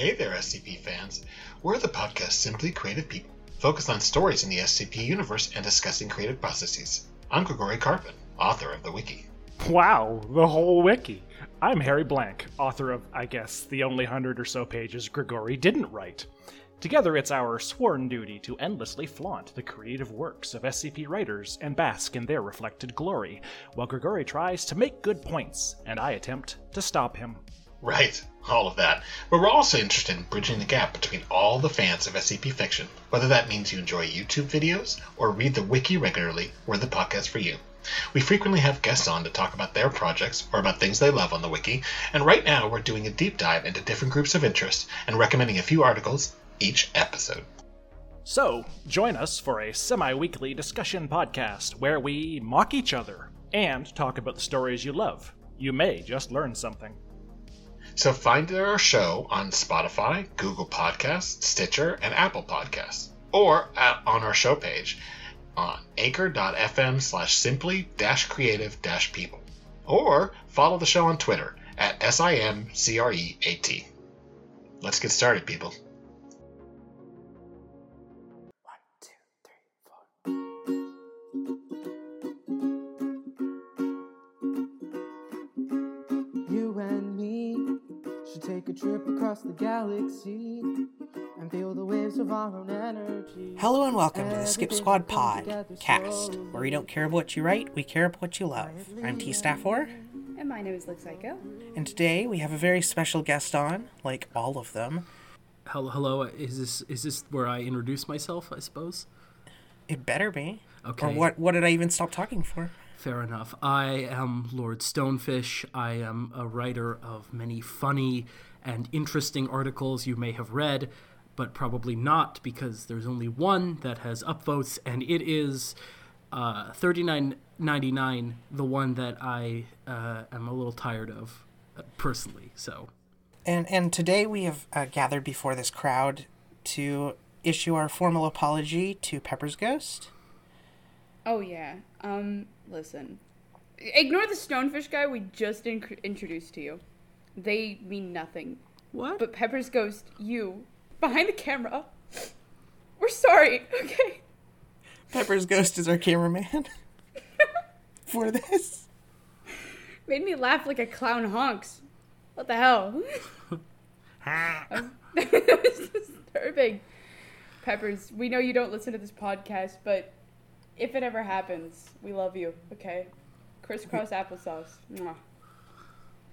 Hey there, SCP fans. We're the podcast Simply Creative People, focused on stories in the SCP universe and discussing creative processes. I'm Gregory Carpin, author of the wiki. Wow, the whole wiki. I'm Harry Blank, author of, I guess, the only hundred or so pages Gregory didn't write. Together, it's our sworn duty to endlessly flaunt the creative works of SCP writers and bask in their reflected glory, while Gregory tries to make good points, and I attempt to stop him. Right, all of that. But we're also interested in bridging the gap between all the fans of SCP fiction. Whether that means you enjoy YouTube videos or read the wiki regularly, we're the podcast for you. We frequently have guests on to talk about their projects or about things they love on the wiki, and right now we're doing a deep dive into different groups of interest and recommending a few articles each episode. So, join us for a semi weekly discussion podcast where we mock each other and talk about the stories you love. You may just learn something. So find our show on Spotify, Google Podcasts, Stitcher, and Apple Podcasts, or at, on our show page on anchor.fm slash simply dash creative dash people. Or follow the show on Twitter at SIMCREAT. Let's get started, people. Take a trip across the galaxy and feel the waves of our own energy. Hello and welcome to the Scip Squad comes Pod cast, where we don't care about what you write, we care about what you love. I'm T Staffor, And my name is Luxaiko. and today we have a very special guest on, like all of them. Hello, hello. Is this is this where I introduce myself? I suppose. It better be. Okay. Or what? What did I even stop talking for? Fair enough. I am Lord Stonefish. I am a writer of many funny and interesting articles you may have read, but probably not because there's only one that has upvotes, and it is uh, thirty nine ninety nine. The one that I uh, am a little tired of, uh, personally. So. And and today we have uh, gathered before this crowd to issue our formal apology to Pepper's Ghost. Oh yeah. Um, listen. Ignore the stonefish guy we just in- introduced to you. They mean nothing. What? But Pepper's ghost, you, behind the camera. We're sorry. Okay. Pepper's Ghost is our cameraman for this. Made me laugh like a clown honks. What the hell? it was disturbing. Peppers, we know you don't listen to this podcast, but if it ever happens, we love you. Okay. Crisscross applesauce. Mwah.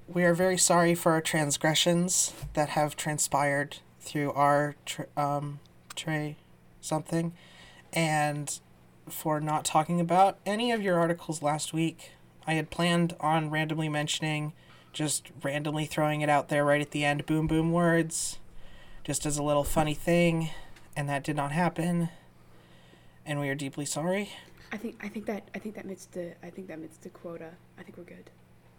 We are very sorry for our transgressions that have transpired through our tr- um, tray something, and for not talking about any of your articles last week. I had planned on randomly mentioning, just randomly throwing it out there right at the end, boom boom words, just as a little funny thing, and that did not happen. And we are deeply sorry. I think I think that I think that meets the I think that meets the quota. I think we're good.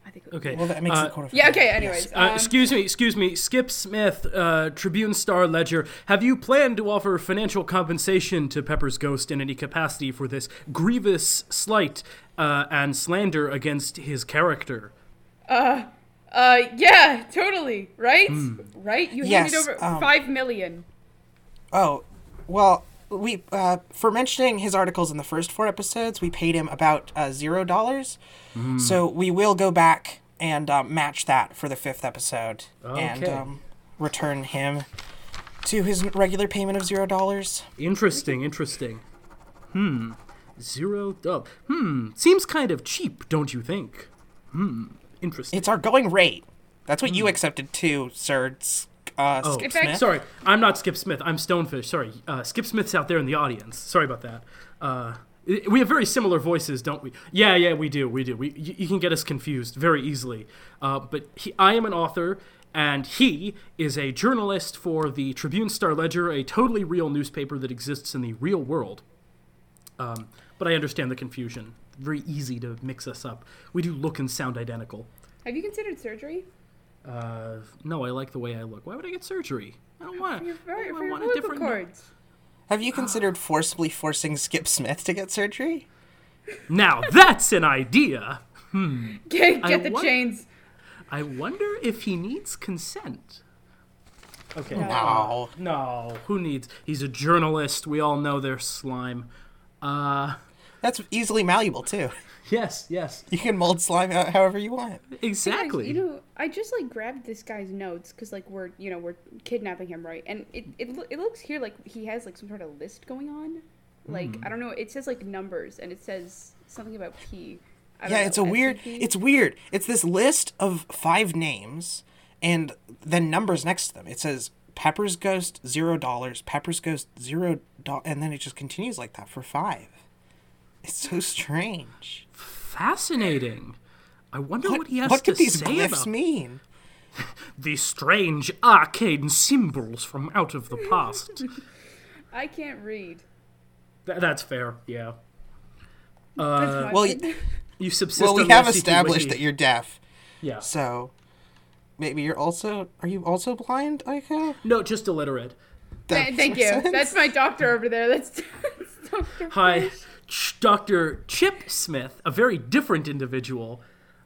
I think Okay. Well, that makes Uh, the quarter. Yeah. Okay. Anyways. Uh, um, excuse me, excuse me. Skip Smith, uh, Tribune Star Ledger. Have you planned to offer financial compensation to Pepper's Ghost in any capacity for this grievous slight uh, and slander against his character? Uh. Uh. Yeah. Totally. Right. Hmm. Right. You Yes, handed over um, five million. Oh, well, we uh, for mentioning his articles in the first four episodes, we paid him about uh, zero dollars. So we will go back and um, match that for the fifth episode and um, return him to his regular payment of zero dollars. Interesting, interesting. Hmm. Zero. Oh, hmm. Seems kind of cheap, don't you think? Hmm. Interesting. It's our going rate. That's what you accepted too, Sir uh, Skip Smith. Sorry, I'm not Skip Smith. I'm Stonefish. Sorry. Uh, Skip Smith's out there in the audience. Sorry about that. Uh, we have very similar voices, don't we? Yeah, yeah, we do. We do. We, you, you can get us confused very easily. Uh, but he, I am an author, and he is a journalist for the Tribune Star Ledger, a totally real newspaper that exists in the real world. Um, but I understand the confusion. Very easy to mix us up. We do look and sound identical. Have you considered surgery? Uh, no, I like the way I look. Why would I get surgery? I don't want. Your, I for don't want a different. cords. Have you considered forcibly forcing Skip Smith to get surgery? Now that's an idea. Get, get the want- chains. I wonder if he needs consent. Okay. No. No, who needs? He's a journalist. We all know they're slime. Uh, That's easily malleable too. Yes, yes, You can mold slime out however you want. exactly. Guys, you know, I just like grabbed this guy's notes because like we're you know we're kidnapping him, right? And it it, loo- it looks here like he has like some sort of list going on. Like Hmm. I don't know, it says like numbers and it says something about P. I don't Yeah, know, it's a weird. SCP? It's weird. It's this list of five names and then numbers next to them. It says Pepper's Ghost zero dollars, Pepper's Ghost zero dollars, and then it just continues like that for five. It's so strange. Fascinating. I wonder what, he has to say. what to could these say glyphs about mean? these strange arcane symbols from out of the past. I can't read. Th- that's fair. Yeah. Uh, my well, opinion. you subsist. Well, we have established Wiki. that you're deaf, Yeah. so maybe you're also. Are you also blind, Aika? No, just illiterate. That Th- Thank you. sense. That's my doctor over there. That's, that's Dr. Hi, Fish. Ch- Dr. Chip Smith, a very different individual,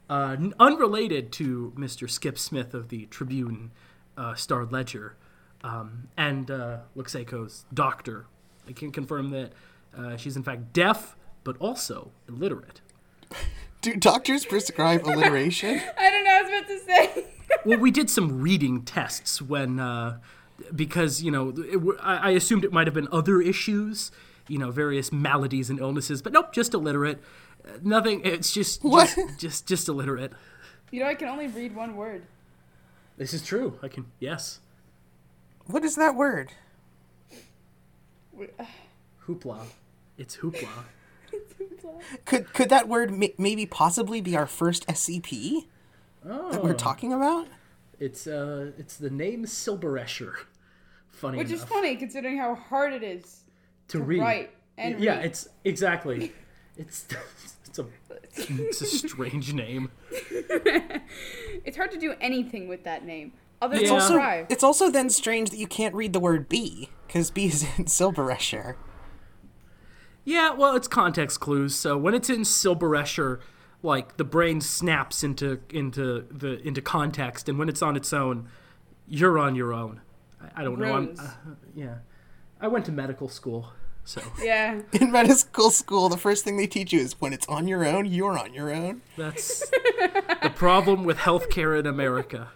uh, unrelated to Mr. Skip Smith of the Tribune uh, Star Ledger, um, and uh, Luxaiko's doctor. I can confirm that uh, she's in fact deaf, but also illiterate. Do doctors prescribe alliteration? I don't know. I was about to say. well, we did some reading tests when, uh, because you know, it, w- I, I assumed it might have been other issues, you know, various maladies and illnesses, but nope, just illiterate. Uh, nothing. It's just What? just, just just illiterate. you know, I can only read one word. This is true. I can yes. what is that word? Hoopla. It's hoopla. Could could that word ma- maybe possibly be our first SCP Oh, that we're talking about? it's uh, it's the name Silberescher. Funny Which is funny considering how hard it is to to read. write and yeah, read. it's exactly. It's it's a it's a strange name. It's hard to do anything with that name other It's than also- try. It's also then strange that you can't read the word B because B is in Silberescher. Yeah, well, it's context clues. So when it's in Silberescher, like the brain snaps into into the into context, and when it's on its own, you're on your own. I, I don't know. I'm, Runes. uh, yeah, I went to medical school, so Yeah. In medical school, the first thing they teach you is when it's on your own, you're on your own. that's the problem with healthcare in America.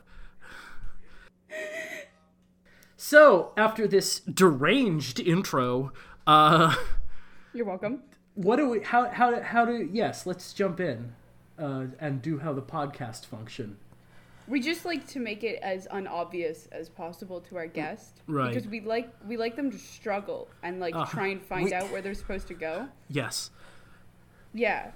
So after this deranged intro, uh, You're welcome. what do we? How how how do? Yes, let's jump in uh, and do how the podcast function. We just like to make it as unobvious as possible to our guest, Right. Because we like we like them to struggle and like uh-huh. try and find we- out where they're supposed to go. Yes. Yeah,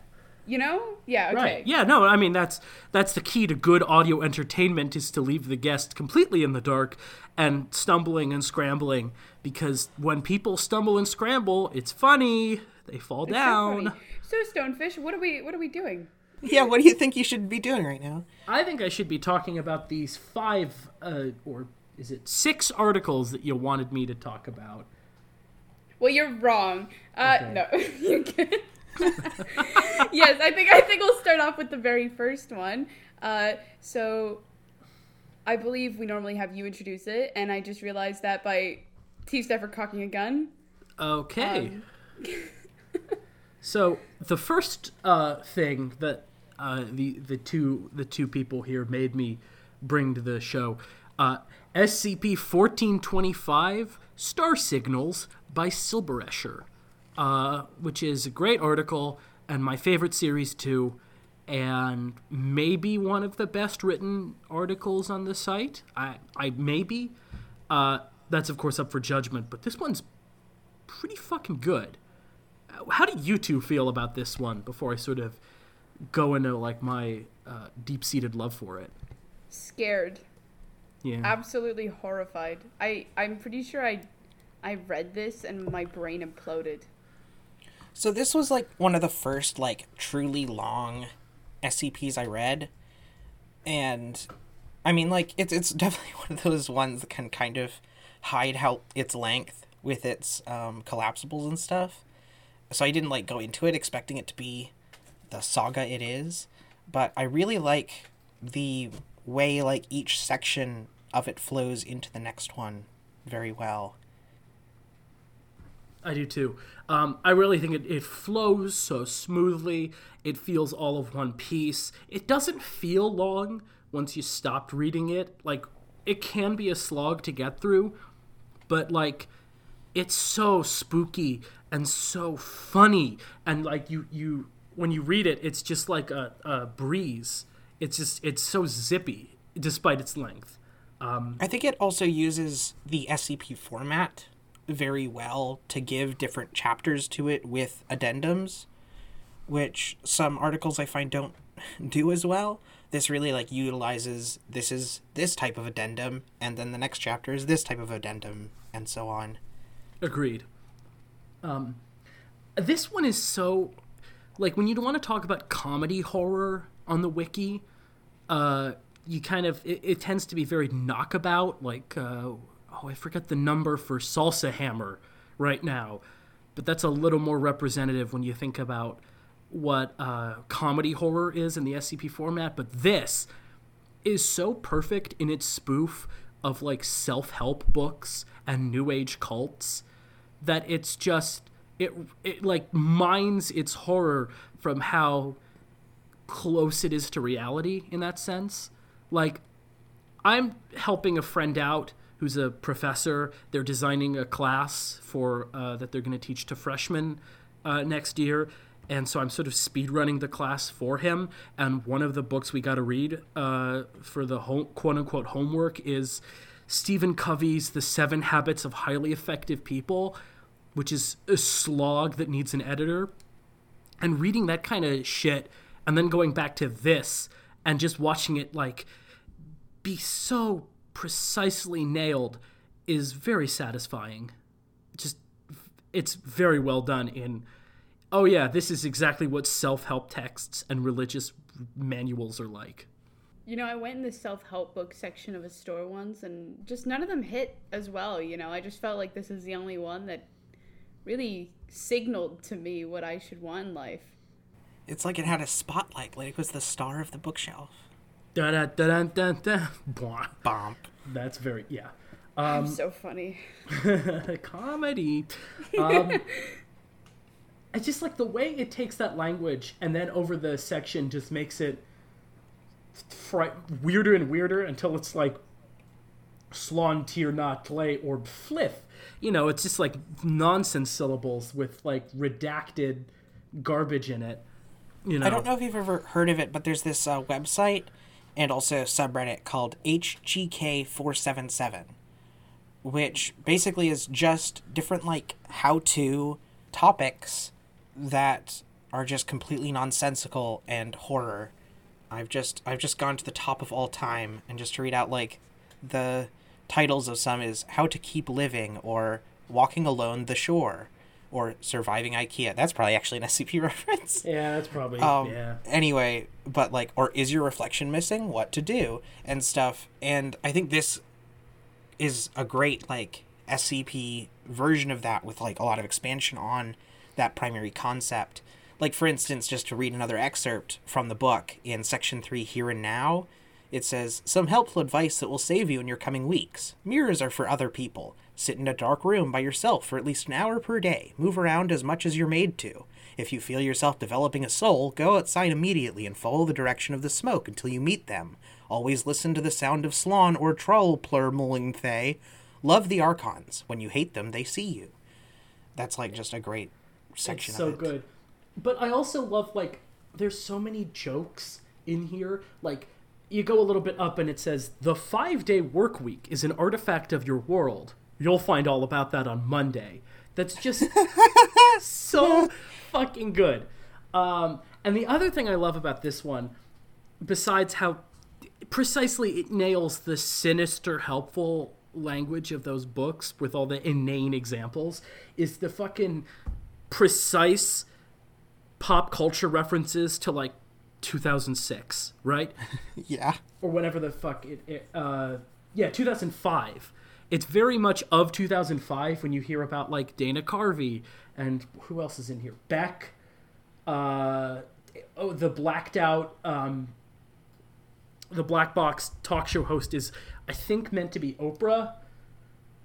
you know. Yeah. Okay. Right. Yeah, no, I mean that's that's the key to good audio entertainment is to leave the guest completely in the dark and stumbling and scrambling because when people stumble and scramble, it's funny. They fall It's down. funny. So Stonefish, what are we what are we doing? Yeah, what do you think you should be doing right now? I think I should be talking about these five uh, or is it six articles that you wanted me to talk about. Well, you're wrong. Uh, Okay. No, you're good. yes, I think I think we'll start off with the very first one. Uh, so, I believe we normally have you introduce it, and I just realized that by T. Stafford cocking a gun. Okay. so the first uh, thing that uh, the the two the two people here made me bring to the show, uh, SCP fourteen twenty five Star Signals by Silberescher, uh, which is a great article and my favorite series too, and maybe one of the best written articles on the site. I I maybe. Uh, that's of course up for judgment, but this one's pretty fucking good. How do you two feel about this one before I sort of go into like my uh, deep-seated love for it? Scared, Yeah. absolutely horrified. I I'm pretty sure I I read this and my brain imploded. So this was like one of the first like truly long SCPs I read, and I mean like it's it's definitely one of those ones that can kind of hide how its length with its um, collapsibles and stuff. So I didn't like go into it expecting it to be the saga it is, but I really like the way like each section of it flows into the next one very well. I do too. Um, I really think it, it flows so smoothly. It feels all of one piece. It doesn't feel long once you stopped reading it. Like, it can be a slog to get through, but like, it's so spooky and so funny. And like, you, you, when you read it, it's just like a, a breeze. It's just, it's so zippy despite its length. I think it also uses the SCP format very well to give different chapters to it with addendums, which some articles I find don't do as well. This really like utilizes this is this type of addendum, and then the next chapter is this type of addendum, and so on. Agreed. Um, this one is so like when you want to talk about comedy horror on the wiki, uh, you kind of it, it tends to be very knockabout. Like uh, oh, I forget the number for Salsa Hammer right now, but that's a little more representative when you think about what uh, comedy horror is in the SCP format. But this is so perfect in its spoof of like self-help books and new age cults that it's just it it like mines its horror from how close it is to reality in that sense. Like i'm helping a friend out who's a professor. They're designing a class for uh, that they're going to teach to freshmen uh, next year. And so i'm sort of speed running the class for him. And one of the books we got to read uh, for the home, quote unquote homework is stephen covey's the seven habits of highly effective people which is a slog that needs an editor. And reading that kind of shit and then going back to this and just watching it like be so precisely nailed is very satisfying. Just it's very well done in oh yeah, this is exactly what self-help texts and religious manuals are like. You know, I went in the self help book section of a store once and just none of them hit as well. You know, I just felt like this is the only one that really signaled to me what I should want in life. It's like it had a spotlight, like it was the star of the bookshelf. Da da da da da da. Blah. Bomp. That's very yeah. I'm so funny. comedy. Um, I just like the way it takes that language and then over the section just makes it fri- weirder and weirder until it's like slon tier not play or fliff. You know, it's just like nonsense syllables with like redacted garbage in it. You know, I don't know if you've ever heard of it, but there's this uh, website and also a subreddit called HGK477, which basically is just different like how-to topics that are just completely nonsensical and horror. I've just I've just gone to the top of all time and just to read out like the titles of some is How to Keep Living or Walking Alone the Shore or Surviving IKEA. That's probably actually an SCP reference. Yeah, that's probably Um, yeah. Anyway, but like, or is your reflection missing? What to do and stuff. And I think this is a great like SCP version of that with like a lot of expansion on that primary concept. Like for instance, just to read another excerpt from the book in section 3 here and now, it says some helpful advice that will save you in your coming weeks. Mirrors are for other people. Sit in a dark room by yourself for at least an hour per day. Move around as much as you're made to. If you feel yourself developing a soul, go outside immediately and follow the direction of the smoke until you meet them. Always listen to the sound of Slon or Trollplurmulingthay. Love the Archons. When you hate them, they see you. That's like just a great section It's so good. But I also love like there's so many jokes in here. Like you go a little bit up and it says the five day work week is an artifact of your world. You'll find all about that on Monday. That's just so fucking good. Um, and the other thing I love about this one, besides how precisely it nails the sinister, helpful language of those books with all the inane examples, is the fucking precise pop culture references to like 2006, right? Yeah. or whatever the fuck it, it uh yeah 2005 it's very much of 2005 when you hear about like dana carvey and who else is in here beck uh oh the blacked out um the black box talk show host is I think meant to be Oprah.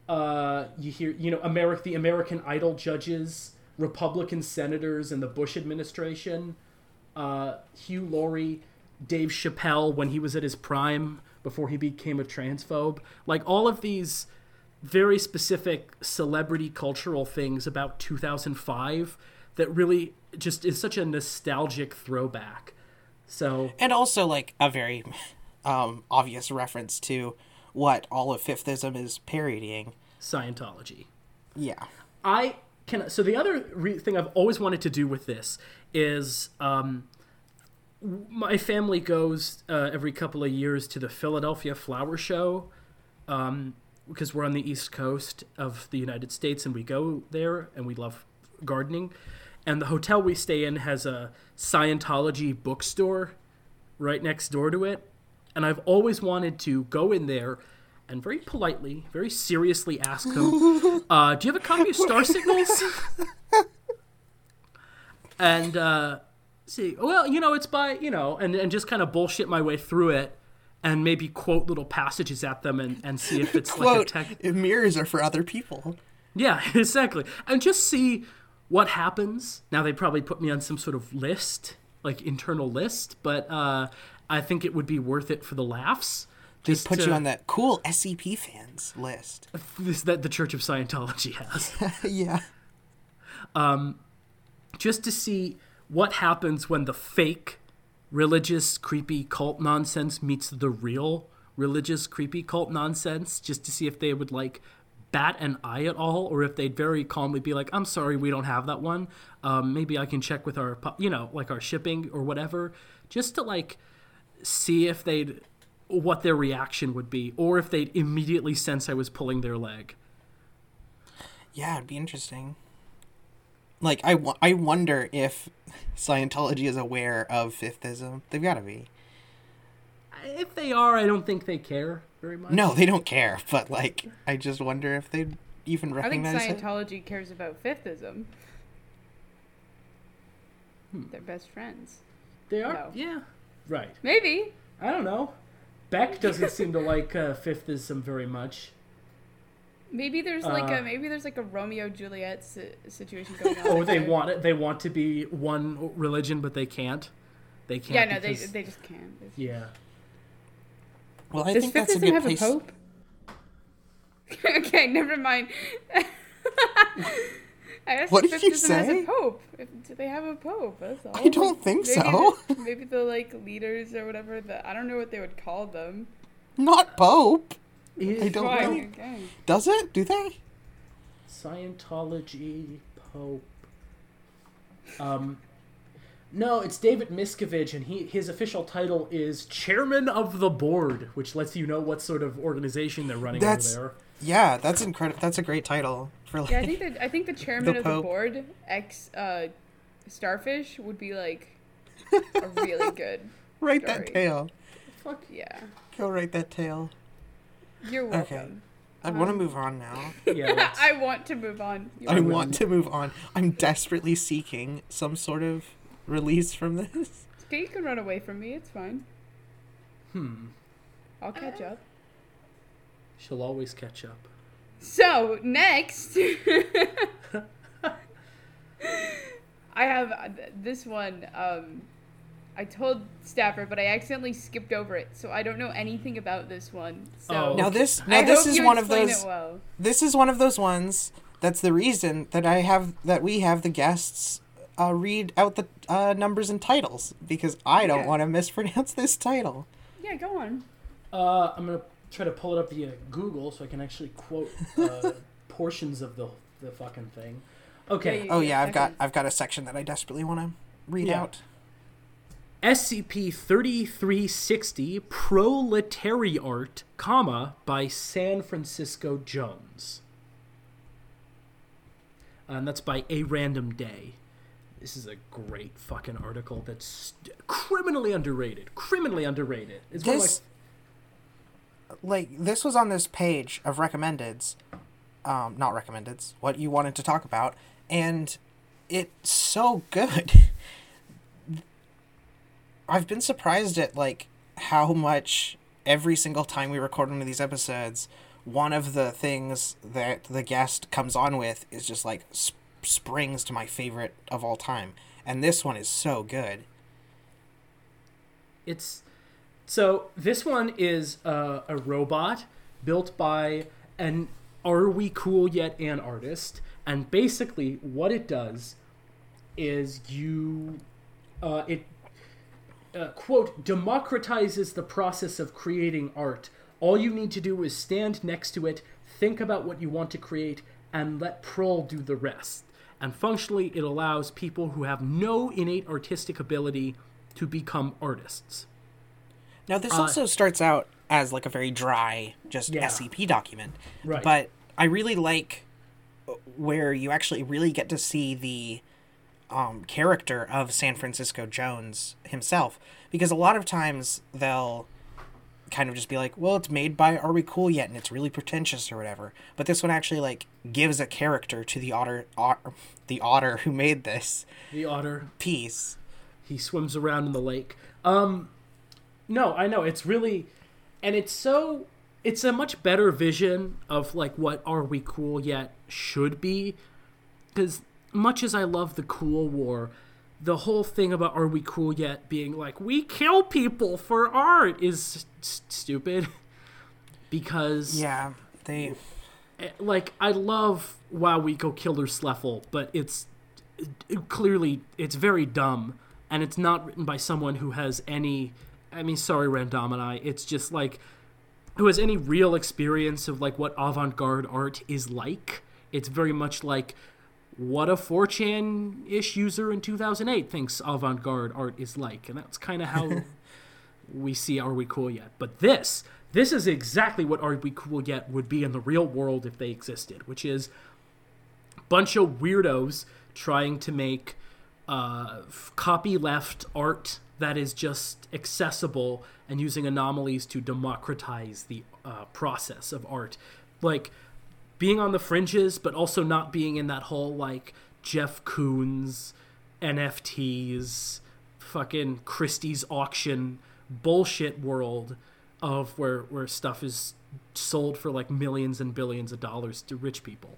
Uh, you hear, you know, America, the American Idol judges, Republican senators and the Bush administration, uh, Hugh Laurie, Dave Chappelle when he was at his prime before he became a transphobe. Like all of these very specific celebrity cultural things about 2005 that really just is such a nostalgic throwback. So and also like a very um, obvious reference to what all of Fifthism is parodying. Scientology. Yeah. I can. So the other re- thing I've always wanted to do with this is um, my family goes uh, every couple of years to the Philadelphia Flower Show um, because we're on the East Coast of the United States and we go there and we love gardening. And the hotel we stay in has a Scientology bookstore right next door to it. And I've always wanted to go in there and very politely, very seriously ask them, uh, "Do you have a copy of Star Signals?" and uh, see, well, you know, it's by you know, and and just kind of bullshit my way through it, and maybe quote little passages at them, and and see if it's like a Quote, tech. mirrors are for other people. Yeah, exactly. And just see what happens. Now they probably put me on some sort of list, like internal list, but uh, I think it would be worth it for the laughs. Just Put to, you on that cool SCP fans list. this that the Church of Scientology has. yeah. Just to see what happens when the fake religious creepy cult nonsense meets the real religious creepy cult nonsense just to see if they would like bat an eye at all or if they'd very calmly be like i'm sorry we don't have that one um, maybe i can check with our you know like our shipping or whatever just to like see if they'd what their reaction would be or if they'd immediately sense i was pulling their leg Yeah, it'd be interesting. Like, I, I wonder if Scientology is aware of fifthism. They've got to be. if they are i don't think they care very much No, they don't care, but, like, I just wonder if they'd even recognize. I think recognize it. Scientology cares about fifthism. Hmm. They're best friends. they are No. yeah right Maybe. I don't know. Beck doesn't seem to like uh, Fifthism very much. Maybe there's like Uh, a maybe there's like a Romeo Juliet si- situation going on. oh, they there. want it. They want to be one religion, but they can't. They can't. Yeah, no, they because- they just can't. It's- yeah. Well, I Does think that's a Fifthism good have place. a pope? okay, never mind. I asked What if did you Fifthism has say? a pope. If, do they have a pope? That's all. I don't think maybe so. The, maybe the like leaders or whatever. The I don't know what they would call them. Not Pope. I don't Fine, know. Does it? Do they? Scientology Pope. Um, no, it's David Miscavige, and he his official title is Chairman of the Board, which lets you know what sort of organization they're running That's- over there. Yeah, that's incredible. That's a great title for like. Yeah, I think that I think the chairman The of the board, ex uh, Starfish, would be like a really good. write that story. tale. Fuck Yeah, Go write that tale. You're welcome. Okay. I want to move on now. yeah. I want to move on. You're I welcome. want to move on. I'm desperately seeking some sort of release from this. Okay, you can run away from me. It's fine. hmm. I'll catch up. She'll always catch up. So next, I have uh, this one. Um, I told Staffer, but I accidentally skipped over it, so I don't know anything about this one. So Oh, Now Okay. this, I now this is one of those. Well. This is one of those ones. That's the reason that I have that we have the guests uh, read out the uh, numbers and titles because I don't Yeah. want to mispronounce this title. Yeah, go on. Uh, I'm gonna try to pull it up via Google so I can actually quote uh, portions of the the fucking thing. Okay. Yeah, Oh yeah, I've got. I've got a section that I desperately want to read Yeah. out. SCP 3360 Proletariart, comma, by San Francisco Jones. And that's by A Random Day. This is a great fucking article that's criminally underrated. Criminally underrated. It's This, like, this was on this page of recommendeds, um, not recommendeds, what you wanted to talk about, and it's so good. I've been surprised at like how much every single time we record one of these episodes, one of the things that the guest comes on with is just like sp- springs to my favorite of all time. And this one is so good. It's so this one is uh, a robot built by an Are We Cool Yet an artist, and basically what it does is you uh, it uh, quote democratizes the process of creating art. All you need to do is stand next to it, think about what you want to create, and let Prol do the rest. And functionally, it allows people who have no innate artistic ability to become artists. Now, this also starts out as like a very dry, just Yeah. SCP document. Right. But I really like where you actually really get to see the um, character of San Francisco Jones himself. Because a lot of times they'll kind of just be like, well, it's made by Are We Cool Yet? And it's really pretentious or whatever. But this one actually like gives a character to the otter, ot- the otter who made this The otter piece. he swims around in the lake. Um, no, I know it's really, and it's so it's a much better vision of like what are we cool yet should be, because much as I love the Cool War, the whole thing about are we cool yet being like we kill people for art is s- stupid, because Yeah, they. eh, like I love Wow We Go Killer Sleffel, but it's it- clearly it's very dumb and it's not written by someone who has any I mean sorry Randomini, it's just like who has any real experience of like what avant-garde art is like. It's very much like what a 4chan ish user in 2008 thinks avant garde art is like. And that's kind of how we see Are We Cool Yet. But this, this is exactly what Are We Cool Yet would be in the real world if they existed, which is a bunch of weirdos trying to make uh, copy left art that is just accessible and using anomalies to democratize the uh, process of art. Like, being on the fringes, but also not being in that whole like Jeff Koons, NFTs, fucking Christie's auction bullshit world of where where stuff is sold for like millions and billions of dollars to rich people.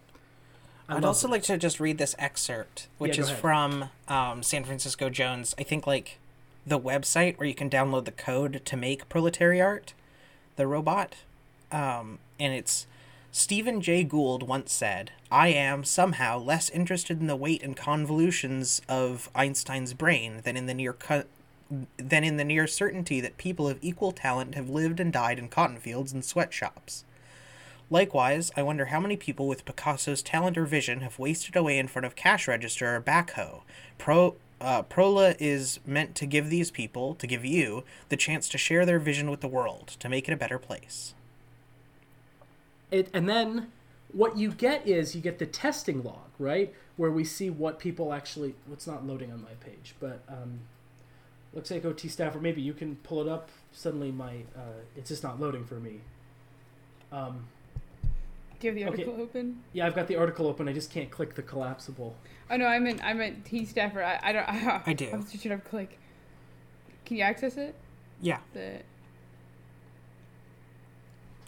I I'd also that. like to just read this excerpt, which go is ahead. from um, San Francisco Jones. I think like the website where you can download the code to make Proletariart, the robot, um, and it's Stephen Jay Gould once said, "I am somehow less interested in the weight and convolutions of Einstein's brain than in the near co- than in the near certainty that people of equal talent have lived and died in cotton fields and sweatshops." Likewise, I wonder how many people with Picasso's talent or vision have wasted away in front of cash register or backhoe. Pro, uh, Prola is meant to give these people, to give you, the chance to share their vision with the world, to make it a better place. It and then what you get is you get the testing log right where we see what people actually what's not loading on my page but um looks like ot staff or maybe you can pull it up suddenly my uh it's just not loading for me um Do you have the Okay. article open? yeah i've got the article open i just can't click the collapsible Oh no, I'm meant I meant T Staffer. I, I don't. I, I do. I'm switching up. Click. Can you access it? Yeah, The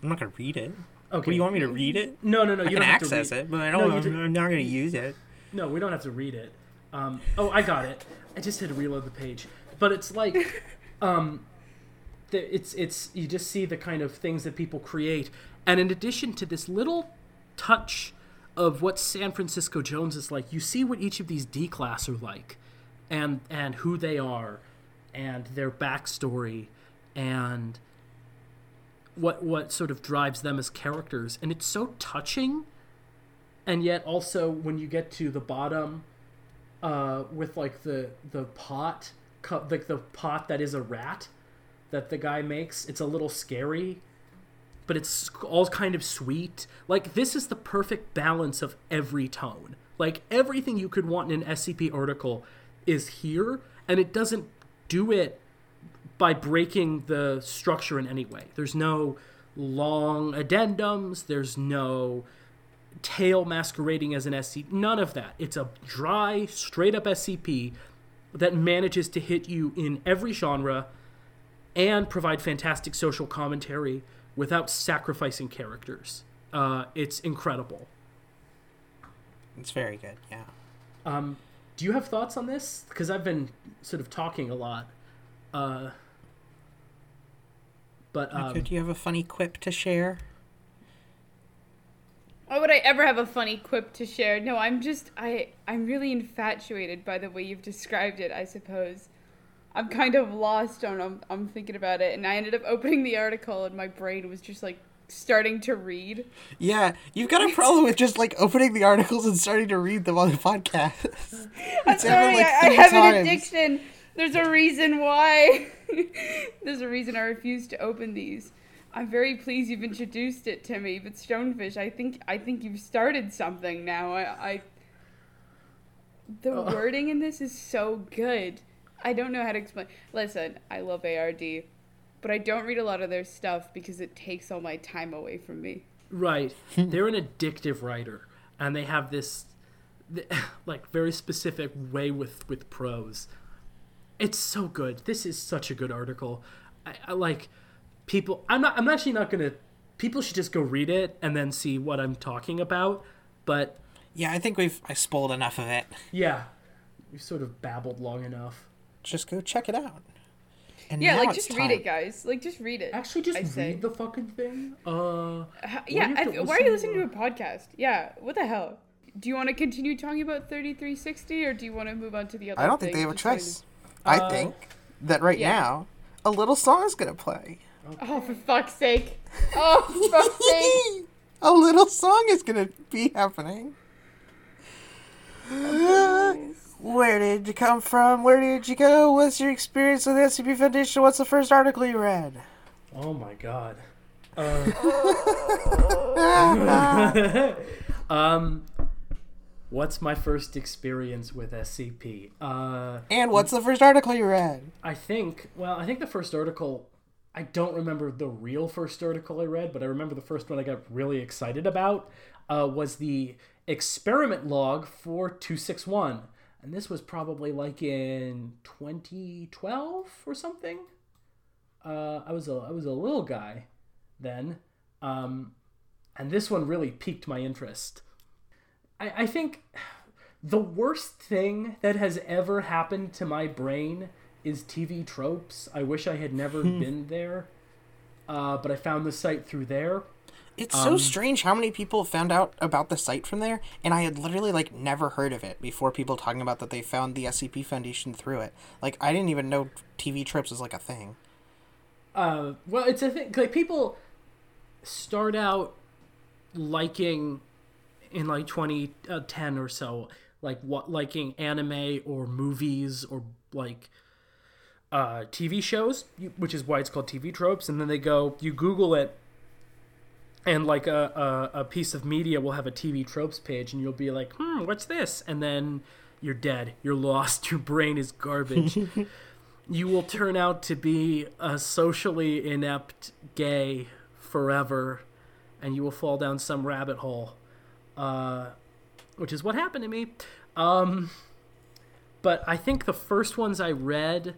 I'm not gonna read it. Okay What do you want me to read it? no no no I you can don't have to access read- it, but I don't. you do- I'm not gonna use it. No, we don't have to read it. Um, oh, I got it. I just had to reload the page. But it's like, um, the, it's it's you just see the kind of things that people create, and in addition to this little touch of what San Francisco Jones is like, you see what each of these D class are like, and and who they are, and their backstory, and what what sort of drives them as characters, and it's so touching. And yet also when you get to the bottom uh with like the the pot like the pot that is a rat that the guy makes it's a little scary but it's all kind of sweet. Like this is the perfect balance of every tone. Like everything you could want in an scp article is here and it doesn't do it by breaking the structure in any way there's no long addendums there's no tail masquerading as an SCP. None of that. It's a dry, straight up SCP that manages to hit you in every genre and provide fantastic social commentary without sacrificing characters. Uh, it's incredible. It's very good. Yeah. Um, do you have thoughts on this? Because I've been sort of talking a lot. Uh, but um, Could you have a funny quip to share? Why would I ever have a funny quip to share? No, I'm just I I'm really infatuated by the way you've described it, I suppose. I'm kind of lost on I'm, I'm thinking about it and I ended up opening the article and my brain was just like starting to read. Yeah, you've got a problem with just like opening the articles and starting to read them on the podcast. I'm It's sorry, happened, like, I, I three have an addiction. There's a reason why. There's a reason I refuse to open these. I'm very pleased you've introduced it to me, but Stonefish, I think I think you've started something now. I, I the oh. wording in this is so good. I don't know how to explain. Listen, I love ARD, but I don't read a lot of their stuff because it takes all my time away from me. Right. Hmm. They're an addictive writer, and they have this, like, very specific way with with prose. It's so good. This is such a good article. I, I like people. I'm not. I'm actually not gonna. People should just go read it and then see what I'm talking about. But Yeah, I think we've I spoiled enough of it. yeah, we sort of babbled long enough. Just go check it out. And Yeah, like it's just read it, guys. Like just read it. Actually, just I say. read the fucking thing. Uh, Ha- do yeah, you I, why are you listening to to a podcast? Yeah, what the hell? Do you want to continue talking about 3360 or do you want to move on to the other I don't think they have a Just trying choice. To- I Uh, think that right yeah. now a little song is gonna play. Oh, for fuck's sake. Oh, for fuck's sake. a little song is gonna be happening. Where did you come from? Where did you go? What's your experience with the SCP Foundation? What's the first article you read? oh my god. Uh, um, what's my first experience with SCP? Uh, And what's the first article you read? I think. Well, I think the first article. I don't remember the real first article I read, but I remember the first one I got really excited about uh, was the experiment log for 261. And this was probably like in 2012 or something. Uh, I was a I was a little guy then, um, and this one really piqued my interest. I, I think the worst thing that has ever happened to my brain is TV tropes. I wish I had never been there, uh, but I found the site through there. It's Um, so strange how many people found out about the site from there, and I had literally like never heard of it before people talking about that they found the SCP Foundation through it. Like I didn't even know TV tropes was like a thing. Uh, well, it's a thing. Like people start out liking in like 2010 or so, like what liking anime or movies or like uh, TV shows, which is why it's called TV tropes. And then they go, you Google it, and like a, a, a piece of media will have a TV tropes page, and you'll be like, hmm, what's this? And then you're dead. You're lost. Your brain is garbage. you will turn out to be a socially inept gay forever, and you will fall down some rabbit hole, uh, which is what happened to me. Um, but I think the first ones I read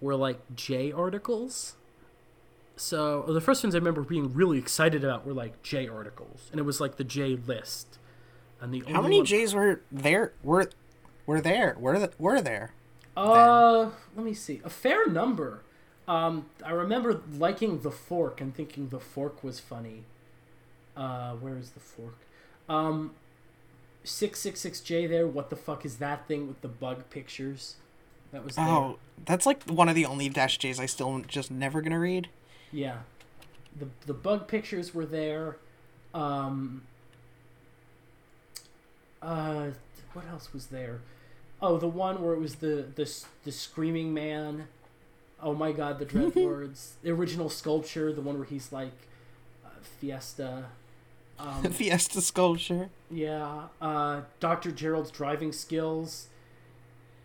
were like J articles. So the first ones I remember being really excited about were like J articles, and it was like the J list. And the How many one- J's were there? Were were there? Were the, were there? Uh, let me see. A fair number. Um, I remember liking the fork and thinking the fork was funny. Uh, where is the fork? Um, six six six J there. What the fuck is that thing with the bug pictures? That was there. Oh, that's like one of the only dash J's I still just never gonna read. Yeah. The the bug pictures were there. Um uh what else was there? Oh, the one where it was the the the screaming man. Oh my god, the dread words. The original sculpture, the one where he's like uh, Fiesta. Um, Fiesta sculpture. yeah, uh, Dr. Gerald's driving skills,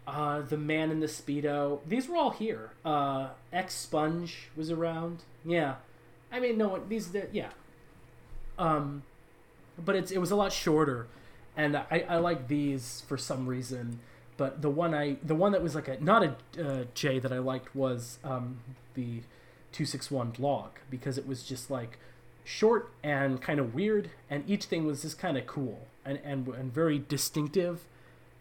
uh, the man in the speedo. These were all here. Uh, X Sponge was around. Yeah, I mean, no one. These, yeah. Um, but it's it was a lot shorter, and I I like these for some reason. but the one I the one that was like a not a uh, J that I liked was um, the two six one blog because it was just like short and kind of weird, and each thing was just kind of cool and, and and very distinctive,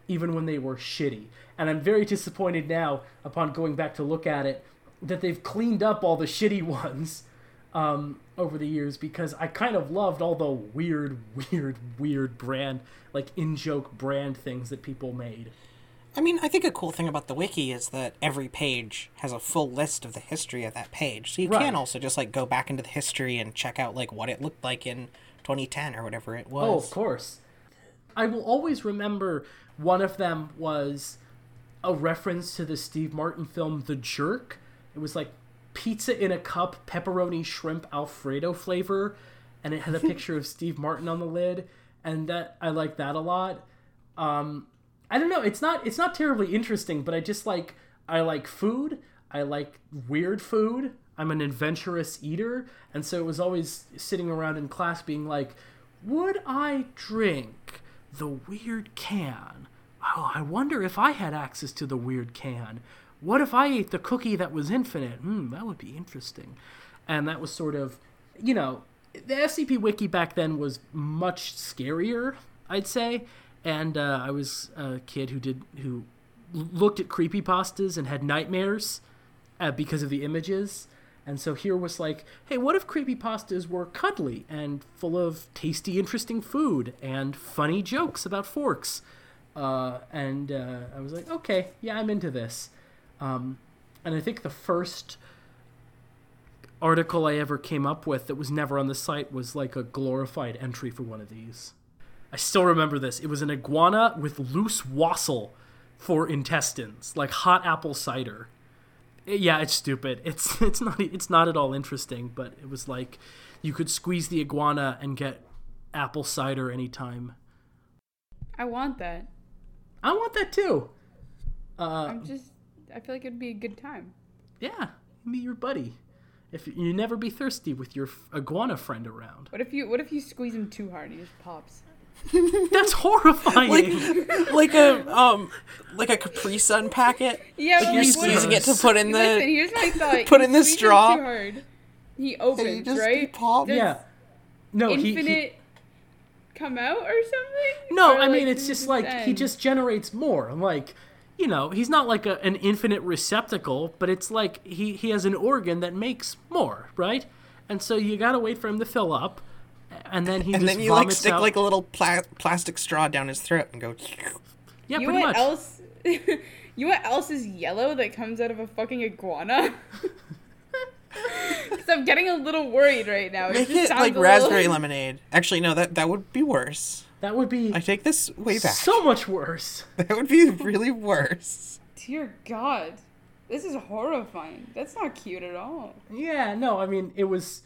even when they were shitty. And I'm very disappointed now, upon going back to look at it, that they've cleaned up all the shitty ones um, over the years because I kind of loved all the weird, weird, weird brand, like in joke brand things that people made. I mean, I think a cool thing about the wiki is that every page has a full list of the history of that page. So you Right. can also just like go back into the history and check out like what it looked like in 2010 or whatever it was. Oh, of course. I will always remember one of them was a reference to the Steve Martin film The Jerk. It was like pizza in a cup, pepperoni shrimp alfredo flavor, and it had a picture of Steve Martin on the lid, and that I like that a lot. Um, I don't know, it's not it's not terribly interesting, but I just like I like food. I like weird food. I'm an adventurous eater, and so it was always sitting around in class being like, "Would I drink the weird can? Oh, I wonder if I had access to the weird can. What if I ate the cookie that was infinite? Hmm, that would be interesting." And that was sort of, you know, the SCP Wiki back then was much scarier, I'd say. And uh, I was a kid who did who looked at creepy pastas and had nightmares uh, because of the images. And so here was like, hey, what if creepy pastas were cuddly and full of tasty, interesting food and funny jokes about forks? Uh, and uh, I was like, okay, yeah, I'm into this. Um, and I think the first article I ever came up with that was never on the site was like a glorified entry for one of these. I still remember this. It was an iguana with loose wassail for intestines, like hot apple cider. Yeah, it's stupid. It's it's not it's not at all interesting, but it was like you could squeeze the iguana and get apple cider anytime. I want that. I want that too. Uh, I'm just. I feel like it'd be a good time. yeah, be your buddy. If you never be thirsty with your iguana friend around, What if you? What if you squeeze him too hard and he just pops? that's horrifying. like like a um like a Capri Sun packet. Yeah, but You're squeezing what it to put in if- Listen, the. here's my thought. put You in the straw. Too hard. He opens, just right? pop. Does yeah, no, he- he, Infinite come out or something? No, Or, I mean it's just this like he just generates more. Like, you know, he's not like a, an infinite receptacle, but it's like he he has an organ that makes more, right? And so you gotta wait for him to fill up, and then he And just then you like stick out. like a little pla- plastic straw down his throat and go. yeah, You pretty know much. what else? you know what else is yellow that comes out of a fucking iguana? Because I'm getting a little worried right now. Make just it like raspberry little- lemonade. Actually, no, that that would be worse. That would be I take this way back. so much worse. that would be really worse. Dear God, this is horrifying. That's not cute at all. Yeah, no, I mean it was,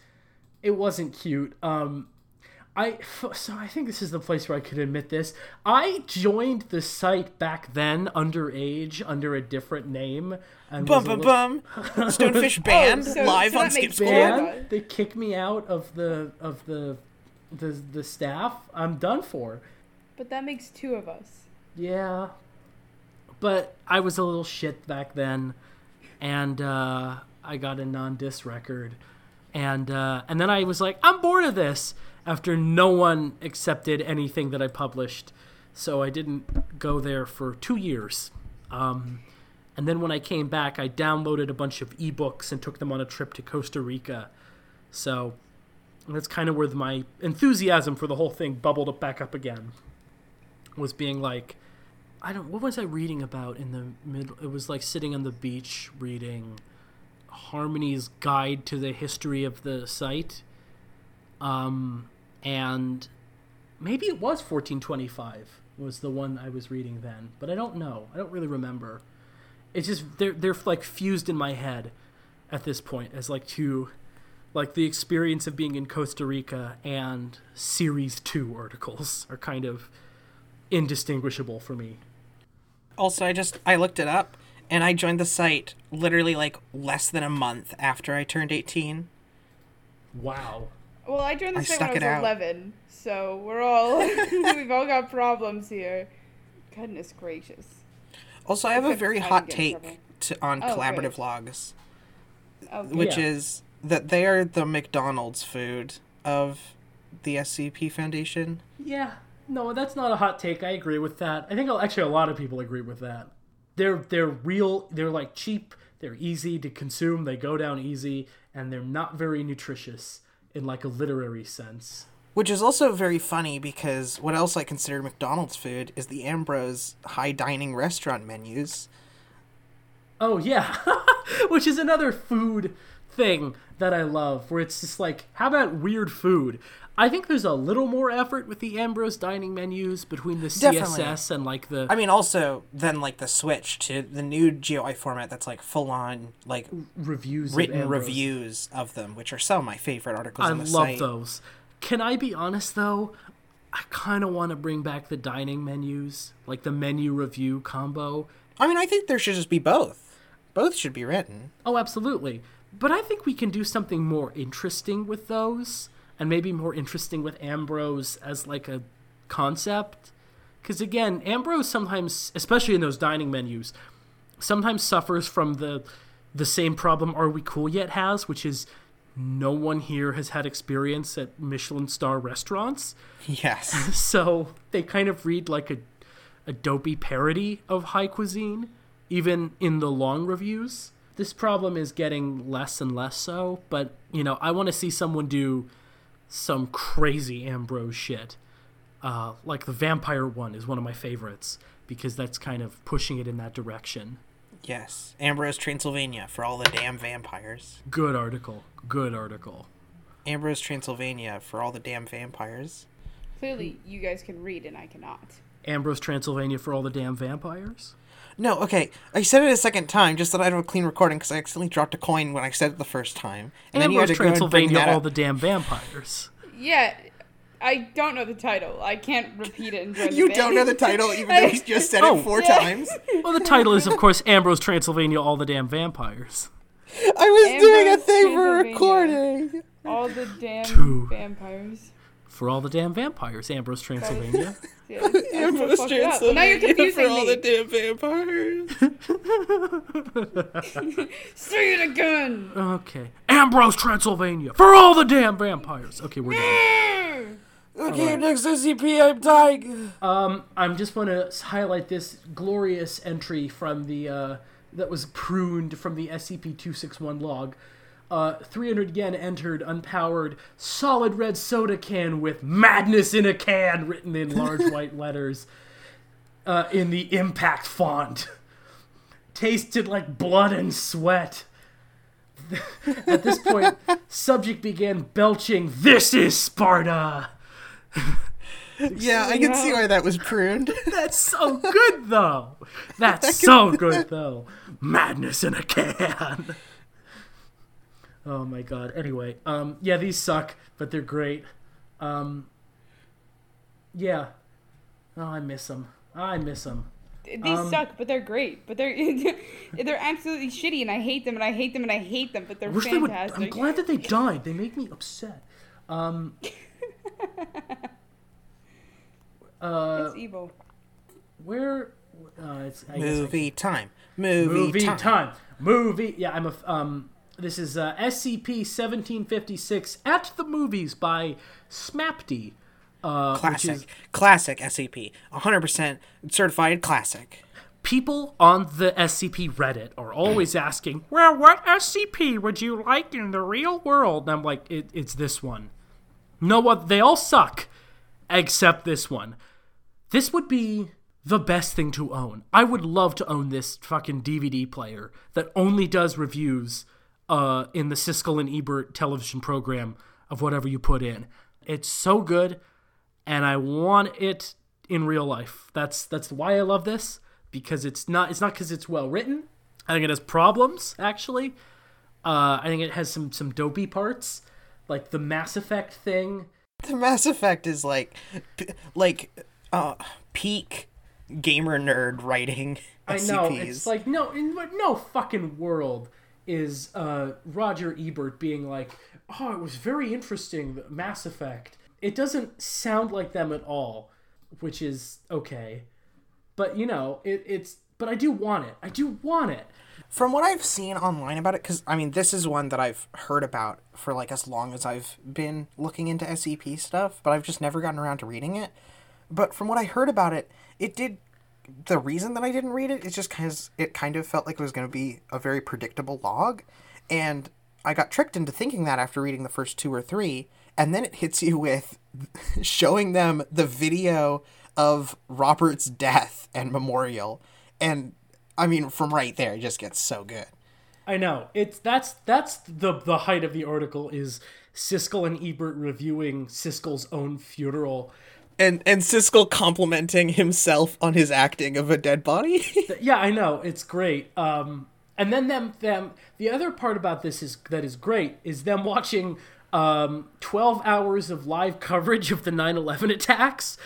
it wasn't cute. Um, I so I think this is the place where I could admit this. I joined the site back then underage under a different name and Bum was bum little- bum. Stonefish Band so- live so on that Skip makes School. They kicked me out of the of the the the staff. I'm done for. But that makes two of us. Yeah, but I was a little shit back then, and uh, I got a non-disc record, and uh, and then I was like, I'm bored of this. After no one accepted anything that I published, so I didn't go there for two years. Um, and then when I came back, I downloaded a bunch of ebooks and took them on a trip to Costa Rica. So that's kind of where my enthusiasm for the whole thing bubbled up back up again. Was being like, I don't. What was I reading about in the middle? It was like sitting on the beach reading Harmony's Guide to the History of the Site. Um, and maybe it was 1425 was the one I was reading then, but I don't know. I don't really remember. It's just they're they're like fused in my head at this point as like two like the experience of being in Costa Rica and series 2 articles are kind of indistinguishable for me. Also, I just I looked it up and I joined the site literally like less than a month after I turned 18. Wow. Well, I joined the I site when I was out. 11, so we're all we've all got problems here. Goodness gracious. Also, I have a very hot didn't get in take to, on Oh, collaborative great. logs, oh, Okay. which Yeah. is that they are the McDonald's food of the SCP Foundation. Yeah, no, that's not a hot take. I agree with that. I think actually a lot of people agree with that. They're they're real. They're like cheap. They're easy to consume. They go down easy, and they're not very nutritious in like a literary sense. Which is also very funny because what else I consider McDonald's food is the Ambrose high dining restaurant menus. Oh yeah, which is another food thing that I love, where it's just like, how about weird food? I think there's a little more effort with the Ambrose dining menus between the Definitely. CSS and like the I mean, also then like the switch to the new GUI format that's like full on like reviews. written Ambrose. reviews of them, which are some of my favorite articles I on the love site. those. Can I be honest though? I kind of want to bring back the dining menus, like the menu review combo. I mean, I think there should just be both. Both should be written. Oh, absolutely. But I think we can do something more interesting with those, and maybe more interesting with Ambrose as like a concept. Because again, Ambrose sometimes, especially in those dining menus, sometimes suffers from the the same problem Are We Cool Yet has, which is no one here has had experience at Michelin star restaurants. Yes. So they kind of read like a, a dopey parody of high cuisine, even in the long reviews. This problem is getting less and less so, but you know, I want to see someone do some crazy Ambrose shit. Uh, like the vampire one is one of my favorites because that's kind of pushing it in that direction. yes. Ambrose Transylvania for all the damn vampires. Good article. Good article. Ambrose Transylvania for all the damn vampires. Clearly, you guys can read and I cannot. Ambrose Transylvania for all the damn vampires. No, okay. I said it a second time just that I don't have a clean recording because I accidentally dropped a coin when I said it the first time. And then you had Ambrose to go and Transylvania all up. the damn vampires. Yeah, I don't know the title. I can't repeat it and join You the don't know the title even though you just said Oh. it four Yeah. times. Well, the title is, of course, Ambrose Transylvania, all the damn vampires. I was doing a thing for recording. All the damn Two. vampires. For all the damn vampires, Ambrose Transylvania. Yeah, Ambrose fucked it up. Well, now you're Transylvania confusing for all me. the damn vampires. Say it again. Okay. Ambrose Transylvania, for all the damn vampires. Okay, we're done. Okay, next SCP, I'm dying. Um, I'm just want to highlight this glorious entry from the, uh, that was pruned from the SCP-261 log. Uh, 300 yen entered, unpowered, solid red soda can with madness in a can written in large white letters uh, in the impact font. Tasted like blood and sweat. At this point, subject began belching, This is Sparta! Yeah, I can see why that was pruned. That's so good, though. That's so good, though. Madness in a can. Oh my god. Anyway, um, yeah, these suck, but they're great. Um, yeah. Oh, I miss them. I miss them. These Um, suck, but they're great. But they're they're absolutely shitty, and I hate them, and I hate them, and I hate them. But they're Wish they would. fantastic. I'm glad that they died. They make me upset. Um. uh, it's evil. where? Uh, it's I guess I Movie time. Movie, movie time. time. Movie. Yeah, I'm a. f- Um, this is uh, SCP 1756 at the movies by Smapti. Uh, which Classic. is Classic SCP. 100% certified classic. people on the SCP Reddit are always asking, "Well, what SCP would you like in the real world?" And I'm like, it, "It's this one." No, what? They all suck, except this one. This would be the best thing to own. I would love to own this fucking DVD player that only does reviews uh, in the Siskel and Ebert television program of whatever you put in. It's so good, and I want it in real life. That's that's why I love this because it's not it's not because it's well written. I think it has problems actually. Uh, I think it has some some dopey parts, like the Mass Effect thing. The Mass Effect is like, like, uh, peak gamer nerd writing I SCPs. know it's like no, in no fucking world is uh, Roger Ebert being like, oh, it was very interesting, Mass Effect. It doesn't sound like them at all, which is okay. But you know, it, it's but I do want it. I do want it. From what I've seen online about it, because I mean, this is one that I've heard about for like as long as I've been looking into SCP stuff, but I've just never gotten around to reading it. But from what I heard about it, it did. The reason that I didn't read it is just because it kind of felt like it was going to be a very predictable log, and I got tricked into thinking that after reading the first two or three, and then it hits you with showing them the video of Robert's death and memorial, and I mean, from right there, it just gets so good. I know it's that's that's the the height of the article is Siskel and Ebert reviewing Siskel's own funeral. And and Siskel complimenting himself on his acting of a dead body. yeah, I know it's great. Um, and then them them the other part about this is that is great is them watching um, 12 hours of live coverage of the 9/11 attacks.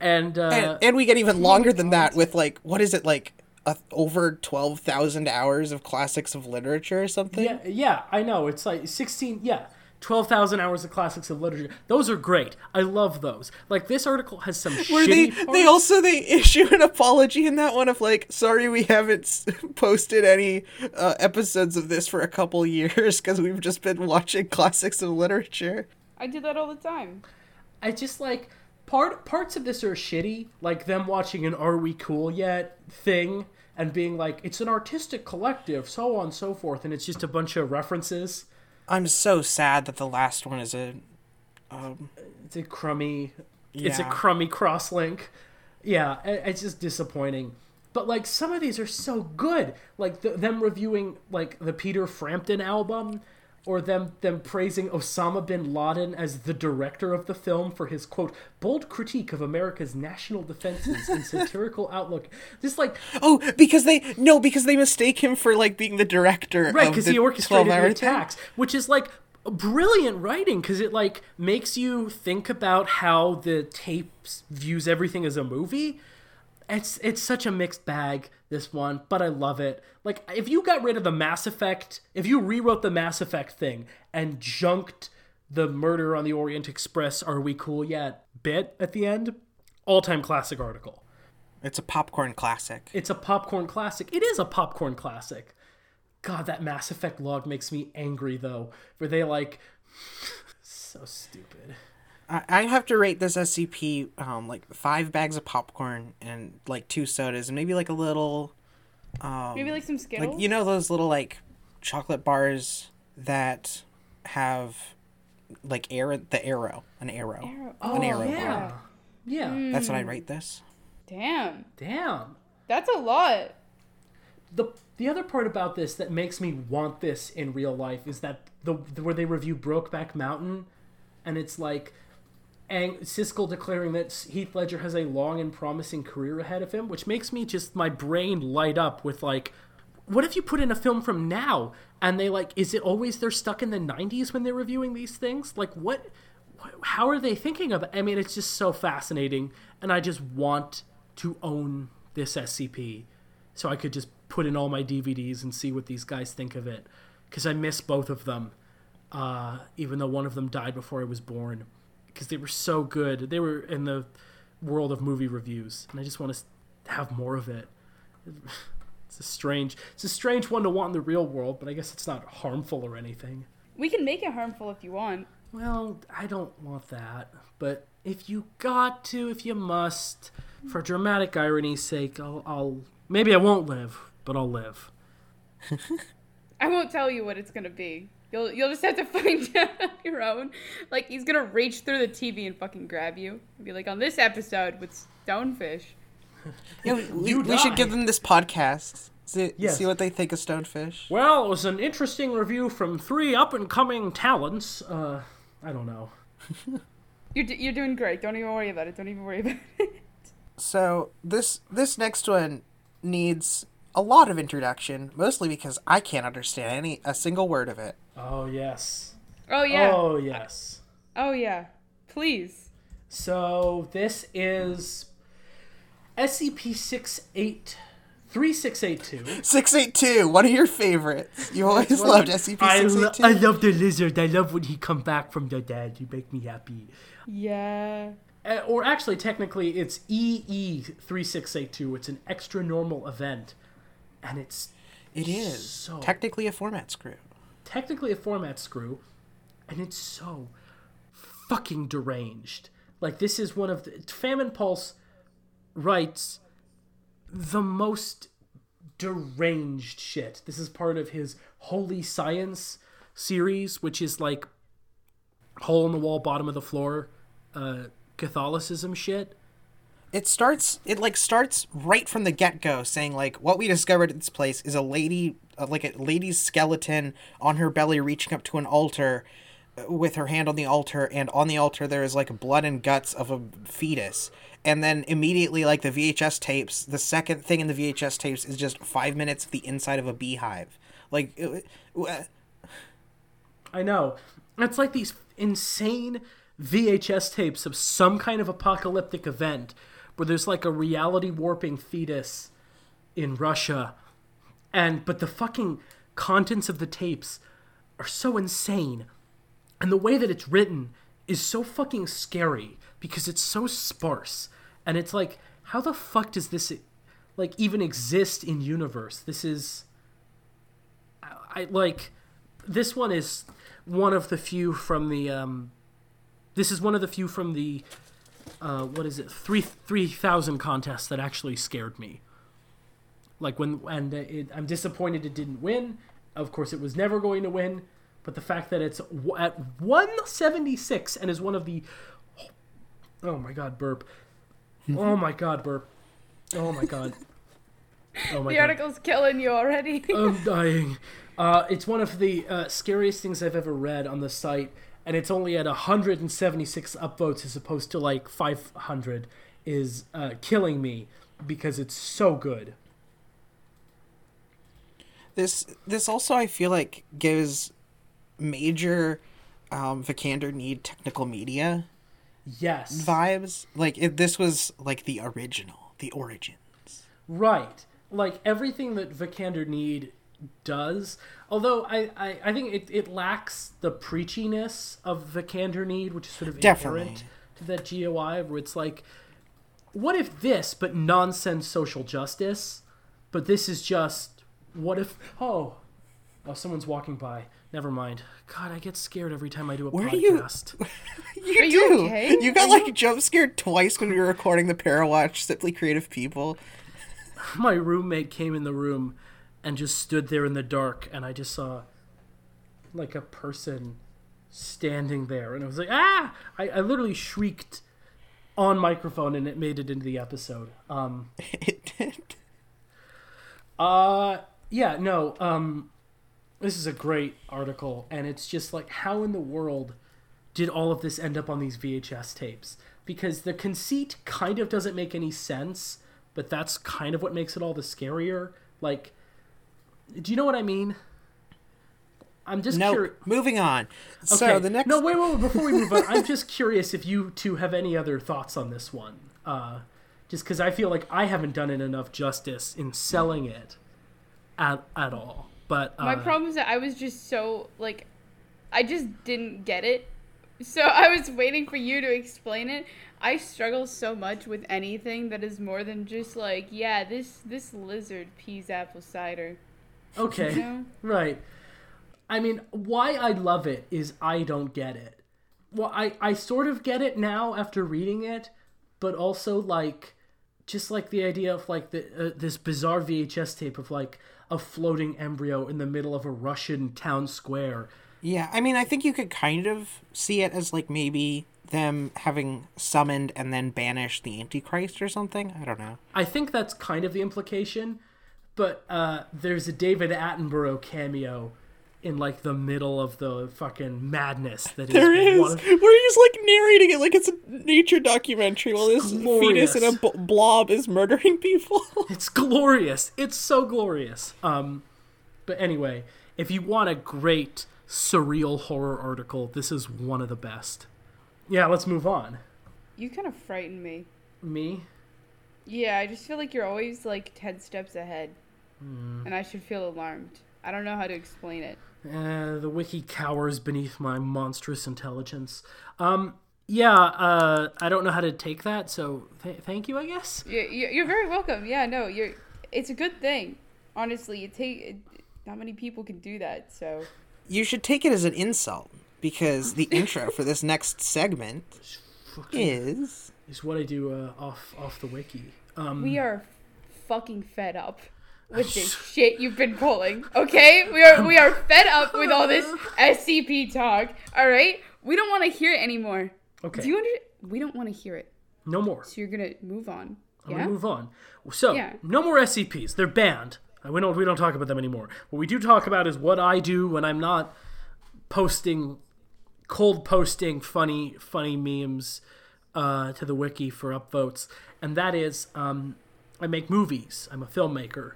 And, uh, and and we get even longer than that with like what is it like over 12,000 hours of classics of literature or something? Yeah, yeah, I know. It's like 16, yeah. 12,000 hours of classics of literature. Those are great. I love those. Like this article has some Where they parts. they also they issue an apology in that one of like sorry we haven't posted any uh, episodes of this for a couple years cuz we've just been watching classics of literature. I do that all the time. I just like part parts of this are shitty, like them watching an "Are we cool yet?" thing and being like, "It's an artistic collective," so on and so forth, and it's just a bunch of references. I'm so sad that the last one is a. Um, it's a crummy. Yeah. It's a crummy crosslink. Yeah, it's just disappointing. But like some of these are so good, like the, them reviewing like the Peter Frampton album, or them them praising Osama bin Laden as the director of the film for his quote bold critique of America's national defenses and satirical outlook. This like oh, because they no, because they mistake him for like being the director. right because he orchestrated 12-hour the thing. attacks which is like brilliant writing because it like makes you think about how the tapes views everything as a movie it's it's such a mixed bag this one but i love it like if you got rid of the mass effect if you rewrote the mass effect thing and junked the murder on the orient express are we cool yet bit at the end all-time classic article It's a popcorn classic. it's a popcorn classic. It is a popcorn classic. God, that Mass Effect log makes me angry though. Where they like so stupid. I I have to rate this SCP um like five bags of popcorn and like two sodas and maybe like a little Maybe like some Skittles. like you know those little like chocolate bars that have like arrow the arrow an arrow. Arrow- An arrow yeah. bar. Yeah. That's what I rate this. Damn, Damn. that's a lot. The the other part about this that makes me want this in real life is that the, the where they review Brokeback Mountain, and it's like, Ang- Siskel declaring that Heath Ledger has a long and promising career ahead of him, which makes me just my brain light up with like, what if you put in a film from now and they like, is it always they're stuck in the '90s when they're reviewing these things? Like what? wh- How are they thinking of it? I mean, it's just so fascinating, and I just want to own this SCP so I could just put in all my DVDs and see what these guys think of it. Because I miss both of them, uh, even though one of them died before I was born. Because they were so good. They were in the world of movie reviews, and I just want to have more of it. It's a strange, it's a strange one to want in the real world, but I guess it's not harmful or anything. We can make it harmful if you want. Well, I don't want that. But if you got to, if you must, for dramatic irony's sake, I'll, I'll maybe I won't live, but I'll live. I won't tell you what it's gonna be. You'll you'll just have to find out on your own. Like he's gonna reach through the TV and fucking grab you. And be like on this episode with Stonefish. Yeah, we, we, we should give them this podcast. See, Yes. see what they think of Stonefish. Well, it was an interesting review from three up and coming talents. Uh, I don't know. You're d- you're doing great. Don't even worry about it. Don't even worry about it. So this this next one needs a lot of introduction, mostly because I can't understand any a single word of it. Oh yes. Oh yeah. Oh, yes. Oh yeah. Please. So this is SCP six eight three six eight two. Six eight two, one of your favorites. You always loved SCP I, six lo- I love the lizard. I love when he come back from the dead. You make me happy. Yeah. Uh, or actually, technically, it's EE3682. It's an extra normal event. And it's It is So- technically a format screw. Technically a format screw, and it's so fucking deranged. Like this is one of the Famine Pulse writes the most deranged shit. This is part of his Holy Science series, which is like hole in the wall, bottom of the floor, uh, Catholicism shit. It starts. It like starts right from the get go, saying like what we discovered at this place is a lady, uh, like a lady's skeleton on her belly, reaching up to an altar, uh, with her hand on the altar, and on the altar there is like blood and guts of a fetus. And then immediately, like the VHS tapes, the second thing in the VHS tapes is just five minutes of the inside of a beehive. Like, uh, I know. It's like these insane VHS tapes of some kind of apocalyptic event where there's like a reality warping fetus in Russia. And but the fucking contents of the tapes are so insane. And the way that it's written is so fucking scary because it's so sparse. And it's like how the fuck does this like even exist in universe? This is I like this one is one of the few from the um this is one of the few from the uh what is it three three thousand contest that actually scared me like when and it, i'm disappointed it didn't win of course it was never going to win but the fact that it's at 176 and is one of the oh my god burp oh my god burp oh my god oh my The god article's killing you already. I'm dying. Uh, it's one of the uh, scariest things I've ever read on the site, and it's only at 176 upvotes as opposed to like 500. Is uh, killing me because it's so good. This this also I feel like gives major um, Wikander Need technical media Yes, vibes. Like if this was like the original, the origins. right. Like everything that Wikander Need does. Although I, I, I think it, it lacks the preachiness of Wikander Need, which is sort of Definitely. inherent to that GOI, where it's like, what if this, but nonsense social justice? But this is just, what if, oh, oh, someone's walking by. Never mind. God, I get scared every time I do a Where are you- podcast. You Are you okay? You got Are like jump scared twice when we were recording the Parawatch Simply Creative People. my roommate came in the room and just stood there in the dark and i just saw like a person standing there and i was like ah i, I literally shrieked on microphone and it made it into the episode um It did. uh yeah no um this is a great article and it's just like how in the world did all of this end up on these vhs tapes? Because the conceit kind of doesn't make any sense but that's kind of what makes it all the scarier. Like do you know what i mean? I'm just No, curious moving on. So the next no wait, wait wait before we move on i'm just curious if you two have any other thoughts on this one uh just because i feel like i haven't done it enough justice in selling it at, at all but uh, My problem is that I was just so like, I just didn't get it. So I was waiting for you to explain it. I struggle so much with anything that is more than just like, yeah, this this lizard pees apple cider. Okay. You know? Right. I mean, why I love it is I don't get it. Well, I, I sort of get it now after reading it, but also, like, just like the idea of, like, the, uh, this bizarre VHS tape of, like, a floating embryo in the middle of a Russian town square. Yeah, I mean, I think you could kind of see it as like maybe them having summoned and then banished the Antichrist or something. I don't know. I think that's kind of the implication, but uh, there's a David Attenborough cameo in, like, the middle of the fucking madness that is. one of- where he's like narrating it like it's a nature documentary while this glorious. fetus in a b- blob is murdering people. It's glorious. It's so glorious. Um, but anyway, if you want a great surreal horror article, this is one of the best. Yeah, let's move on. You kind of frighten me. Me? Yeah, I just feel like you're always like 10 steps ahead. Hmm. And I should feel alarmed. I don't know how to explain it. Uh, the wiki cowers beneath my monstrous intelligence. Um, yeah, uh, I don't know how to take that, so th- thank you, I guess. You're, you're very welcome. Yeah, no, you're. It's a good thing. Honestly, it take. Not many people can do that. So You should take it as an insult because the intro for this next segment is Is what I do uh, off off the wiki. Um, we are fucking fed up with this shit you've been pulling. Okay, we are we are fed up with all this SCP talk. All right, we don't want to hear it anymore. okay, Do you under? We don't want to hear it. no more. So you're gonna move on. I'm Yeah. gonna move on. So, Yeah. no more SCPs. They're banned. Uh, We don't we don't talk about them anymore. What we do talk about is what I do when I'm not posting cold posting funny funny memes uh, to the wiki for upvotes, and that is um, I make movies. I'm a filmmaker.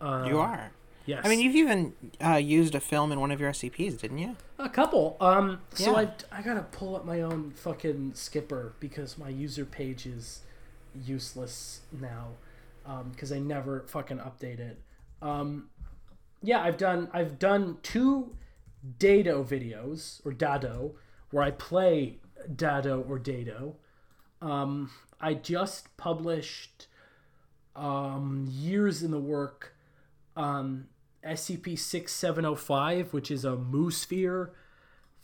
You are. Yes, I mean, you've even uh, used a film in one of your SCPs, didn't you? a couple. Um, so Yeah. I I gotta pull up my own fucking skipper because my user page is useless now because I never fucking update it. Um, yeah, I've done I've done two Dado videos or Dado where I play Dado or Dado. Um, I just published um, years in the work um, SCP six seven zero five, which is a Moosphere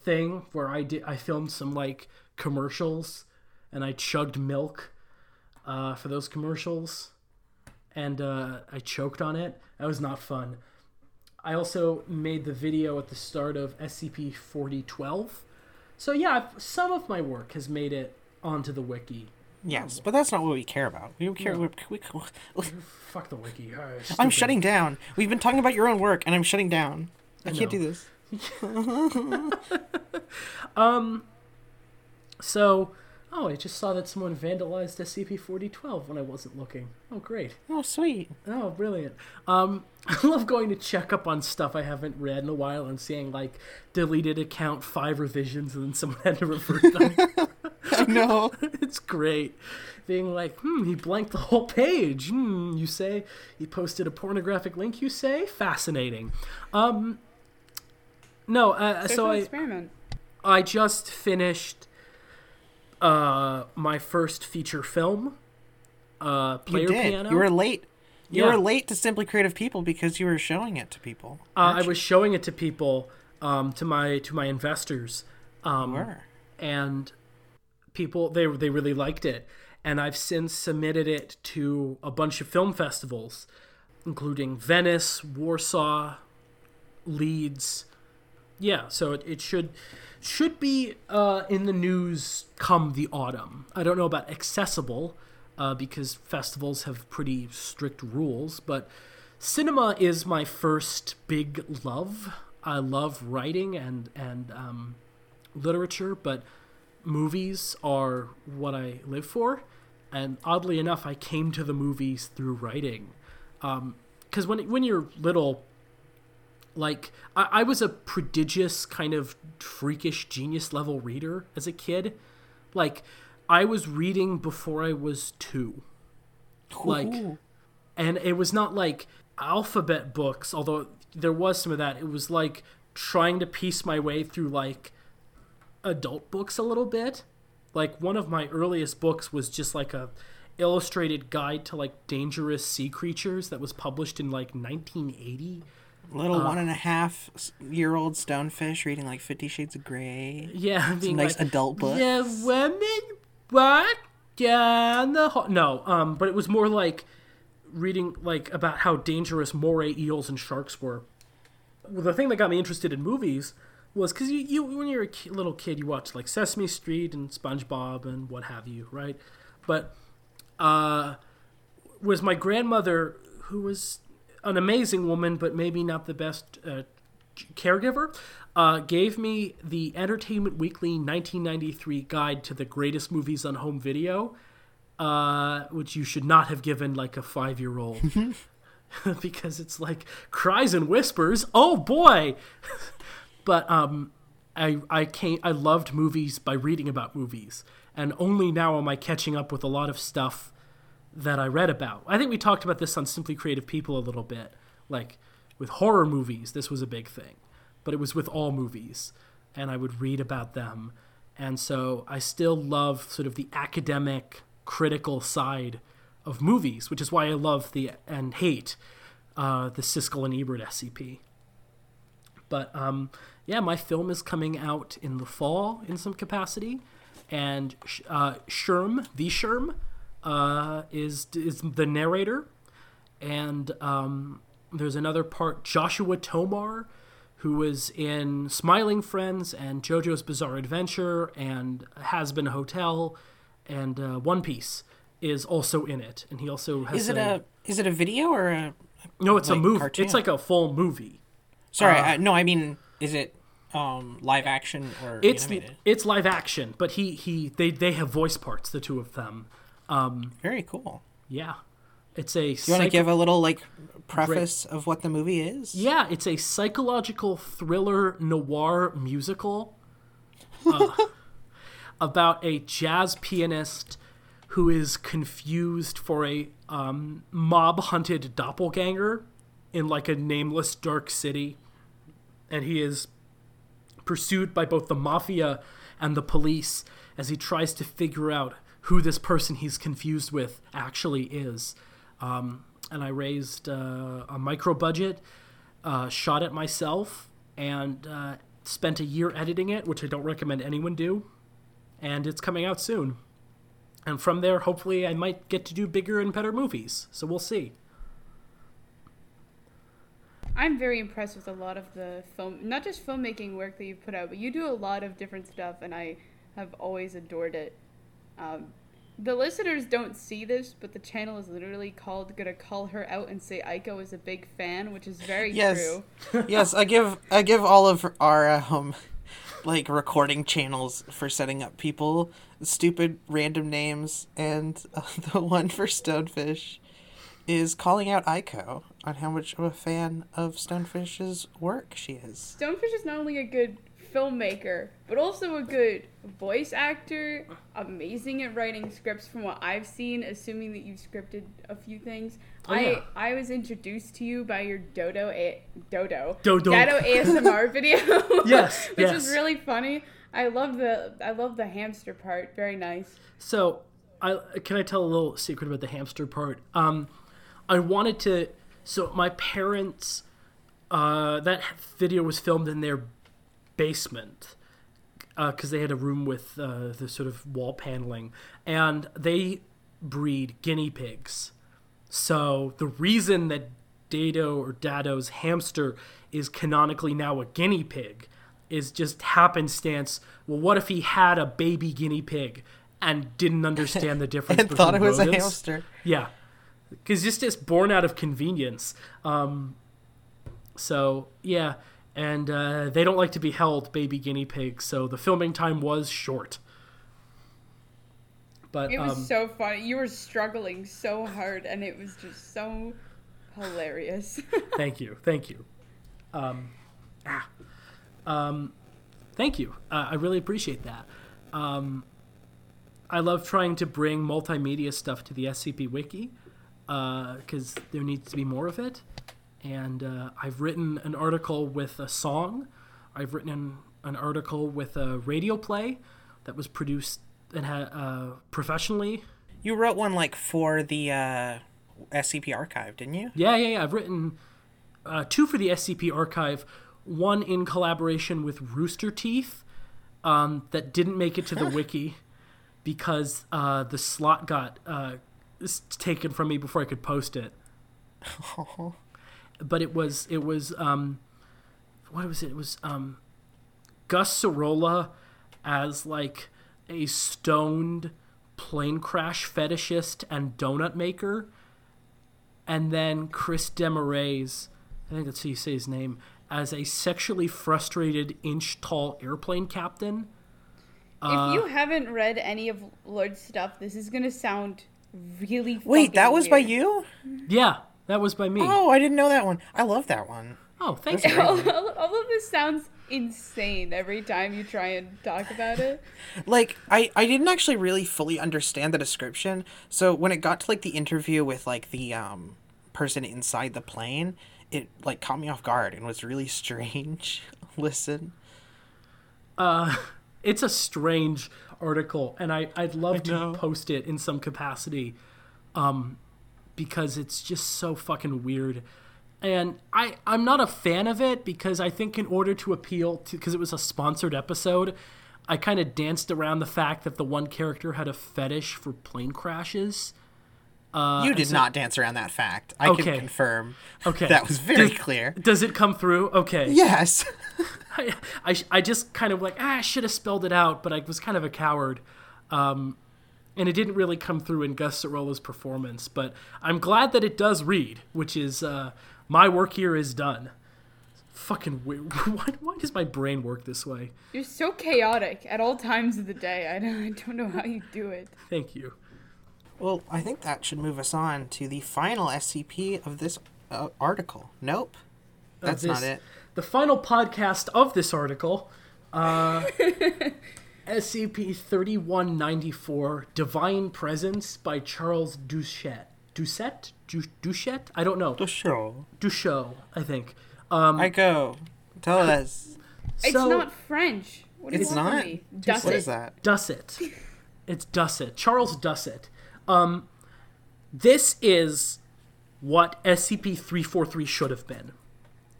thing where I did I filmed some like commercials and I chugged milk uh, for those commercials and uh, I choked on it. That was not fun. I also made the video at the start of SCP forty twelve. So yeah, some of my work has made it onto the wiki. Yes, but that's not what we care about. We care. We, we, Fuck the wiki. I'm shutting down. We've been talking about your own work, and I'm shutting down. I, can't know. do this. um. So, oh, I just saw that someone vandalized SCP forty twelve when I wasn't looking. Oh, great. Oh, sweet. Oh, brilliant. Um, I love going to check up on stuff I haven't read in a while and seeing like deleted account five revisions and then someone had to revert them. I know. it's great. Being like, hmm, he blanked the whole page. Hmm, you say he posted a pornographic link. You say fascinating. Um, no, uh, so I experiment. I just finished uh my first feature film. Uh, player you did. piano. You were late. You Yeah. were late to Simply Creative People because you were showing it to people. Uh, I was showing it to people, um, to my to my investors, um, You were. and people they they really liked it. And I've since submitted it to a bunch of film festivals, including Venice, Warsaw, Leeds. Yeah, so it, it should should be uh, in the news come the autumn. I don't know about accessible uh, because festivals have pretty strict rules, but cinema is my first big love. I love writing and and um, literature, but movies are what I live for. And oddly enough, I came to the movies through writing. Um, because when when you're little, like I, I was a prodigious kind of freakish genius level reader as a kid. Like I was reading before I was two. Like and it was not like alphabet books although there was some of that it was like trying to piece my way through like adult books a little bit like one of my earliest books was just like a illustrated guide to like dangerous sea creatures that was published in like 1980 little uh, one and a half year old stonefish reading like Fifty Shades of Grey. yeah being nice like, adult book. Yeah, women what down the hall. No, um, but it was more like reading like about how dangerous moray eels and sharks were. Well, the thing that got me interested in movies was because you, you when you're a ki- little kid you watch like Sesame Street and SpongeBob and what have you, right? But uh, was my grandmother who was an amazing woman, but maybe not the best uh, caregiver, uh, gave me the Entertainment Weekly 1993 guide to the greatest movies on home video, uh, which you should not have given like a five year old. because it's like cries and whispers. Oh boy! but um, I I came I loved movies by reading about movies, and only now am I catching up with a lot of stuff that I read about. I think we talked about this on Simply Creative People a little bit. Like with horror movies, this was a big thing, but it was with all movies, and I would read about them and so I still love sort of the academic, critical side of movies, which is why I love the and hate uh, the Siskel and Ebert SCP. But um, yeah, my film is coming out in the fall in some capacity, and uh, Sherm, the Sherm, uh, is is the narrator, and um, there's another part, Joshua Tomar, who was in Smiling Friends and JoJo's Bizarre Adventure and Hazbin Hotel and uh, One Piece, is also in it, and he also has. Is it a, is it a video or a? No, it's like, a movie. cartoon? It's like a full movie. Sorry, Uh, I, no, I mean, is it um live action or It's animated? it's live action, but he he they they have voice parts, the two of them. Very cool. Yeah, it's a. Do you want to give a little like preface of what the movie is? Yeah, it's a psychological thriller noir musical uh, about a jazz pianist who is confused for a um, mob hunted doppelganger in like a nameless dark city. And he is pursued by both the mafia and the police as he tries to figure out who this person he's confused with actually is. Um, and I raised uh, a micro budget, uh, shot it myself, and uh, spent a year editing it, which I don't recommend anyone do. And it's coming out soon. And from there, hopefully, I might get to do bigger and better movies. So we'll see. I'm very impressed with a lot of the film, not just filmmaking work that you've put out, but you do a lot of different stuff, and I have always adored it. Um, the listeners don't see this, but the channel is literally called "Gonna Call Her Out and Say Aiko is a big fan," which is very Yes. true. yes, I give I give all of our um like recording channels for setting up people stupid random names, and uh, the one for Stonefish is calling out Aiko on how much of a fan of Stonefish's work she is. Stonefish is not only a good filmmaker, but also a good voice actor, amazing at writing scripts from what I've seen, assuming that you've scripted a few things. Oh, yeah. I I was introduced to you by your Dodo a- Dodo Dodo. Dado ASMR video. Yes, which yes. is really funny. I love the I love the hamster part. Very nice. So, I can I tell a little secret about the hamster part? Um, I wanted to. So my parents, uh, that video was filmed in their basement because they had a room with uh, the sort of wall paneling, and they breed guinea pigs. So the reason that Dado or Dado's hamster is canonically now a guinea pig is just happenstance. Well, what if he had a baby guinea pig and didn't understand the difference And between thought it was a hamster. Yeah, because just it's born out of convenience. Um, so yeah, and uh, they don't like to be held, baby guinea pigs. So the filming time was short. But It was um, so funny. You were struggling so hard, and it was just so hilarious. thank you, thank you. Um, ah, um, thank you. Uh, I really appreciate that. Um, I love trying to bring multimedia stuff to the SCP Wiki because there needs to be more of it. And uh, I've written an article with a song. I've written an, an article with a radio play that was produced and had uh, professionally. You wrote one like for the uh, SCP archive, didn't you? Yeah, yeah, yeah. I've written uh, two for the SCP archive. One in collaboration with Rooster Teeth um, that didn't make it to the wiki because uh, the slot got uh, taken from me before I could post it. But it was it was um, what was it? It was um, Gus Sorola as like a stoned plane crash fetishist and donut maker and then Chris Demarais, I think that's how you say his name, as a sexually frustrated inch tall airplane captain. if you haven't read any of Lord's stuff, this is gonna sound really. Wait, that was by you? Yeah, that was by me. Oh, I didn't know that one. I love that one. Oh, thanks. all, all all of this sounds insane every time you try and talk about it. like I, I didn't actually really fully understand the description so when it got to like the interview with like the um person inside the plane it like caught me off guard and was really strange listen Uh it's a strange article, and I I'd love know. to post it in some capacity, um, because it's just so fucking weird. And I, I'm not a fan of it because I think in order to appeal to, because it was a sponsored episode, I kind of danced around the fact that the one character had a fetish for plane crashes. You did not dance around that fact. I Uh, Okay. can confirm. Okay. That was very Does- clear. Does it come through? Okay. Yes. I, I, I just kind of like, ah, I should have spelled it out, but I was kind of a coward. Um, and it didn't really come through in Gus Sorola's performance. But I'm glad that it does read, which is uh, my work here is done. Fucking weird. Why, why does my brain work this way? You're so chaotic at all times of the day. I don't, I don't know how you do it. Thank you. Well, I think that should move us on to the final SCP of this uh, article. Nope. That's not it. The final podcast of this article, uh, SCP 3194 Divine Presence by Charles Duchette. Doucette? Du- Duchette? I don't know. Sure. Duchot, I think. Um, I go. Tell us. It's not French. What do you It's not? me? Does What it? is that? Dusset. It's Dusset. Charles Dusset. Um, this is what SCP 343 should have been.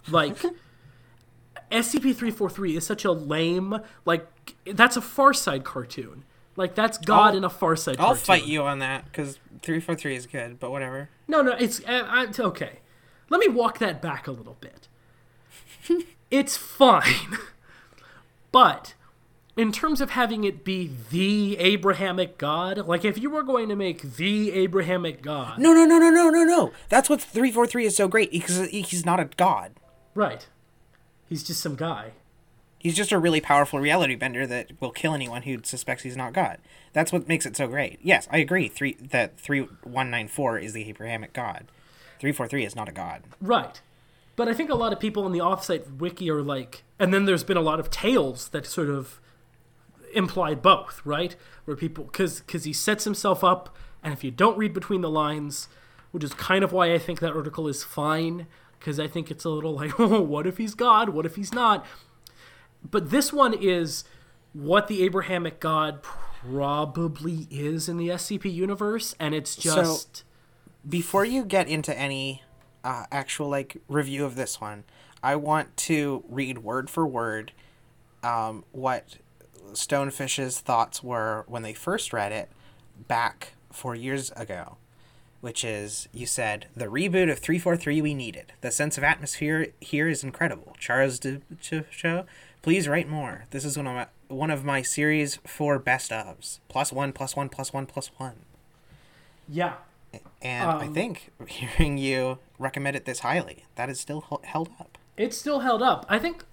Like, SCP 343 is such a lame, like, that's a Far Side cartoon. Like, that's God I'll- in a Far Side I'll cartoon. fight you on that because 343 is good, but whatever. No, no, it's uh, I, okay. Let me walk that back a little bit. it's fine, but in terms of having it be the Abrahamic God, like if you were going to make the Abrahamic God, No, no, no, no, no, no, no. That's what 343 is so great because he's not a god. right? He's just some guy. He's just a really powerful reality bender that will kill anyone who suspects he's not God. That's what makes it so great. Yes, I agree. Three that three one nine four is the Abrahamic God. Three four three is not a god. Right. But I think a lot of people in the offsite wiki are like, and then there's been a lot of tales that sort of imply both, right? Where people, because because he sets himself up, and if you don't read between the lines, which is kind of why I think that article is fine, because I think it's a little like, oh, what if he's God? What if he's not? But this one is what the Abrahamic God probably is in the SCP universe, and it's just. Before you get into any uh, actual like review of this one, I want to read word for word um, what Stonefish's thoughts were when they first read it back four years ago. Which is, you said, the reboot of 343 we needed. The sense of atmosphere here is incredible. Charles Duchot, please write more. This is one of my, one of my series four best ofs. Plus one, plus one, plus one, plus one. yeah, And I um, think hearing you recommend it this highly, that is still held up. It's still held up. I think,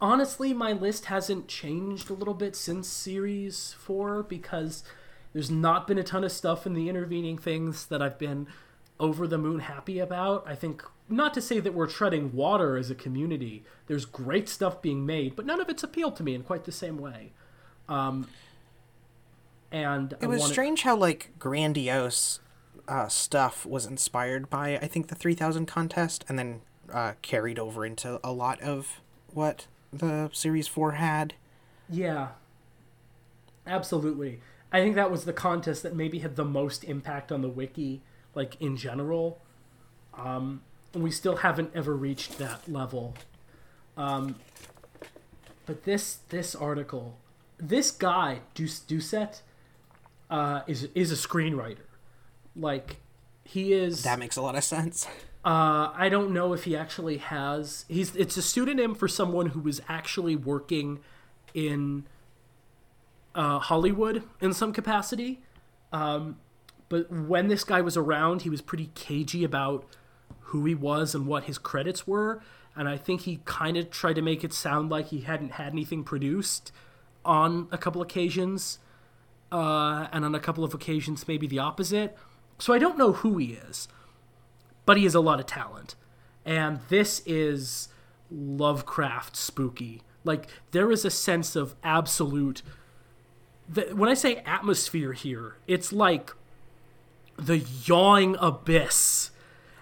honestly, my list hasn't changed a little bit since Series 4 because there's not been a ton of stuff in the intervening things that I've been over the moon happy about. I think, not to say that we're treading water as a community, there's great stuff being made, but none of it's appealed to me in quite the same way. Um, and It was strange how like grandiose uh, stuff was inspired by I think the 3000 contest and then uh, carried over into a lot of what the series 4 had. Yeah. Absolutely. I think that was the contest that maybe had the most impact on the wiki, like in general. Um, and we still haven't ever reached that level. Um, but this this article, this guy Duce Doucette, uh, is is a screenwriter. Like, he is. That makes a lot of sense. Uh, I don't know if he actually has. He's it's a pseudonym for someone who was actually working in uh, Hollywood in some capacity. Um, but when this guy was around, he was pretty cagey about who he was and what his credits were. And I think he kind of tried to make it sound like he hadn't had anything produced on a couple occasions, uh, and on a couple of occasions, maybe the opposite. So I don't know who he is but he has a lot of talent. And this is Lovecraft spooky. Like there is a sense of absolute when I say atmosphere here, it's like the yawing abyss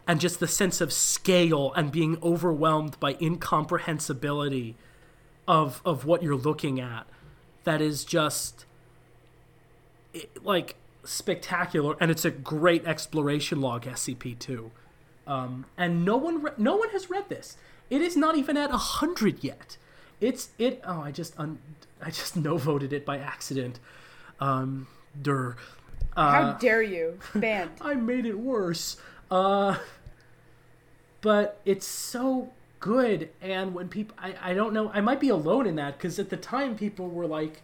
and just the sense of scale and being overwhelmed by incomprehensibility of of what you're looking at. that is just like spectacular, and it's a great exploration log SCP two. Um, and no one re- no one has read this. It is not even at hundred yet. It's it. Oh, I just un- I just no voted it by accident. Um, der. How dare you? Banned. I made it worse. Uh, but it's so good, and when people, I, I don't know, I might be alone in that because at the time people were like,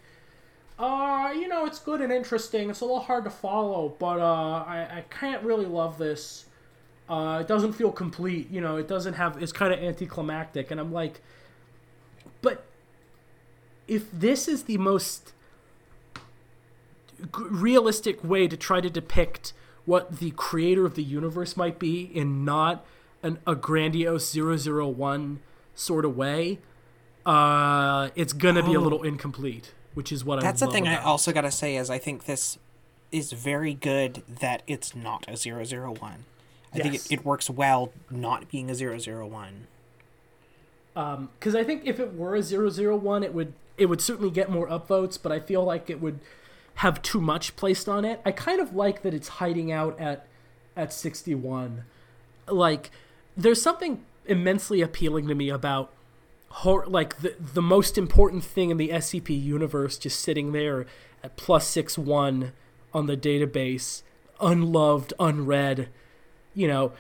uh, you know, it's good and interesting. It's a little hard to follow, but uh, I, I can't really love this. Uh, it doesn't feel complete. You know, it doesn't have. It's kind of anticlimactic, and I'm like, but if this is the most realistic way to try to depict what the creator of the universe might be in not an, a grandiose 001 sort of way, uh, it's gonna be a little incomplete, which is what I Oh. That's the thing I about it. also gotta say is I think this is very good that it's not a 001. I think it, it works well not being a 001. Um, because I think if it were a 001, it would it would certainly get more upvotes, but I feel like it would have too much placed on it. I kind of like that it's hiding out at at 61. Like there's something immensely appealing to me about hor- like the the most important thing in the SCP universe just sitting there at plus 61 on the database, unloved, unread, you know,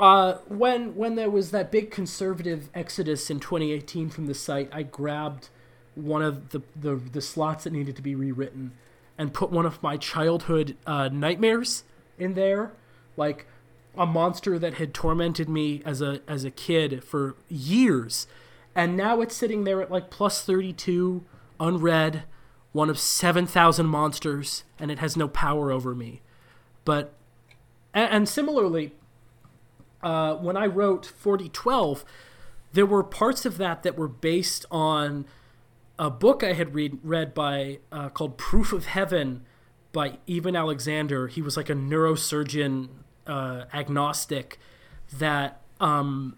uh, when when there was that big conservative exodus in 2018 from the site, I grabbed one of the, the, the slots that needed to be rewritten and put one of my childhood uh, nightmares in there, like a monster that had tormented me as a as a kid for years, and now it's sitting there at like plus 32, unread, one of 7,000 monsters, and it has no power over me. But and, and similarly, uh, when I wrote 4012, there were parts of that that were based on a book I had read read by uh, called Proof of Heaven by Eben Alexander. He was like a neurosurgeon uh, agnostic that um,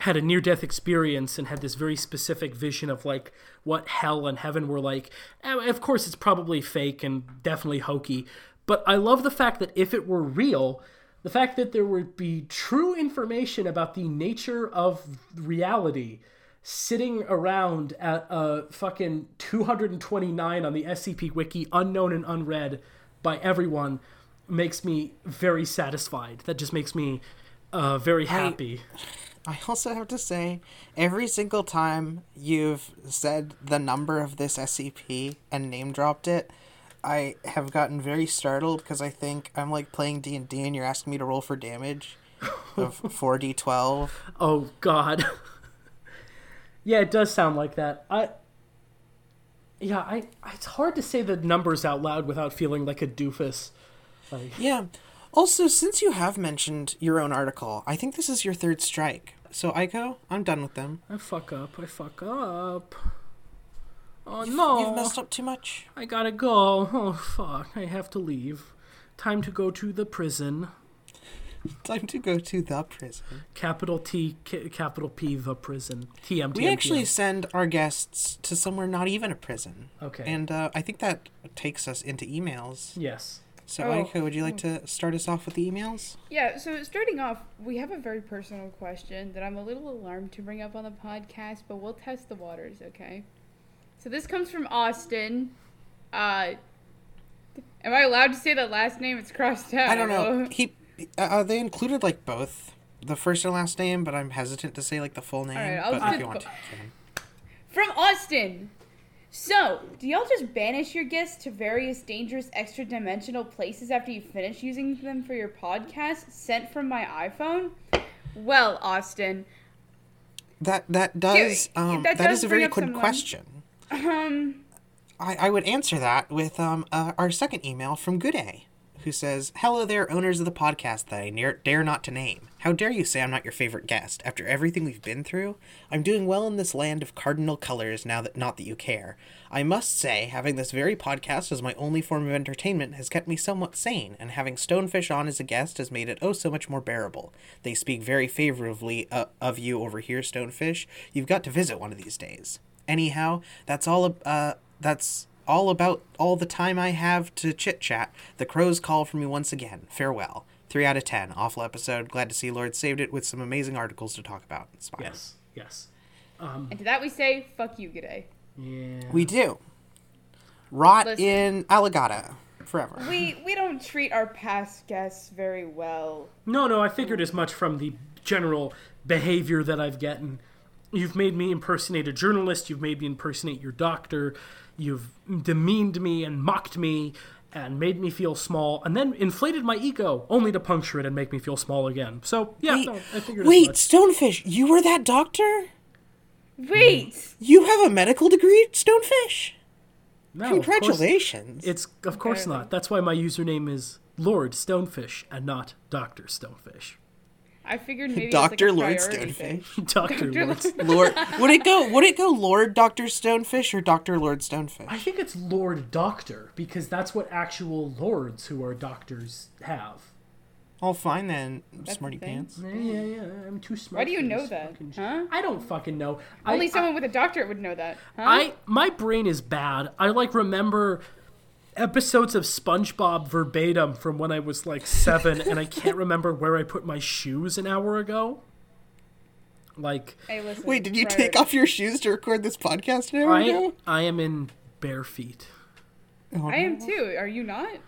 had a near death experience and had this very specific vision of like what hell and heaven were like. Of course, it's probably fake and definitely hokey, but I love the fact that if it were real, the fact that there would be true information about the nature of reality sitting around at uh, fucking 229 on the SCP Wiki, unknown and unread by everyone, makes me very satisfied. That just makes me uh, very happy. I also have to say, every single time you've said the number of this SCP and name dropped it, I have gotten very startled because I think I'm like playing D and D and you're asking me to roll for damage of four D twelve. Oh God. yeah, it does sound like that. I. Yeah, I. It's hard to say the numbers out loud without feeling like a doofus. Like, Yeah. Also, since you have mentioned your own article, I think this is your third strike. So Aiko, I'm done with them. I fuck up. I fuck up. Oh no! You've messed up too much. I gotta go. Oh fuck! I have to leave. Time to go to the prison. Time to go to the prison. Capital T, ca- capital P, the prison. TM. We actually send our guests to somewhere not even a prison. Okay. And uh, I think that takes us into emails. Yes. So, Oh. Aiko, would you like to start us off with the emails? Yeah, so starting off, we have a very personal question that I'm a little alarmed to bring up on the podcast, but we'll test the waters, okay? So this comes from Austin. Uh, am I allowed to say that last name? It's crossed out. I don't know. He, uh, they included like both the first and last name, but I'm hesitant to say like the full name. Alright, I'll but just- if you want to. From Austin. So, do y'all just banish your guests to various dangerous extra dimensional places after you finish using them for your podcast sent from my iPhone? Well, Austin, that that does um, that that does is a very someone. question. Um, I, I would answer that with um, uh, our second email from Good A, who says, Hello there, owners of the podcast that I near, dare not to name. How dare you say I'm not your favorite guest? After everything we've been through, I'm doing well in this land of cardinal colors now that not that you care. I must say, having this very podcast as my only form of entertainment has kept me somewhat sane, and having Stonefish on as a guest has made it oh so much more bearable. They speak very favorably uh, of you over here, Stonefish. You've got to visit one of these days. Anyhow, that's all. Uh, that's all about all the time I have to chit chat. The crows call for me once again. Farewell. Three out of ten. Awful episode. Glad to see Lord saved it with some amazing articles to talk about. Smile. Yes, yes. And to that we say, fuck you, G'day. Yeah. We do. Rot Listen. in Alligata forever. We we don't treat our past guests very well. No, no, I figured as much from the general behavior that I've gotten. You've made me impersonate a journalist, you've made me impersonate your doctor, you've demeaned me and mocked me and made me feel small, and then inflated my ego only to puncture it and make me feel small again. So, yeah, Wait, no, I figured wait, much. Stonefish, you were that doctor? Wait! You have a medical degree, Stonefish? No, of course- Congratulations. It's of course not. That's why my username is Lord Stonefish and not Doctor Stonefish. I figured maybe Dr. it's like a Lord priority thing. Stonefish. Doctor Lord. Lord, would it go? Would it go Lord Doctor Stonefish or Doctor Lord Stonefish? I think it's Lord Doctor because that's what actual lords who are doctors have. Oh, fine then, That's smarty the pants. Yeah, yeah, yeah. I'm too smart. Why do you know that? Huh? I don't fucking know. Only I, someone with a doctorate would know that. Huh? I my brain is bad. I like remember episodes of SpongeBob verbatim from when I was like seven, and I can't remember where I put my shoes an hour ago. Like Hey, Wait, did you take off your shoes to record this podcast an hour I ago? I am in bare feet. Oh, I am too. Are you not?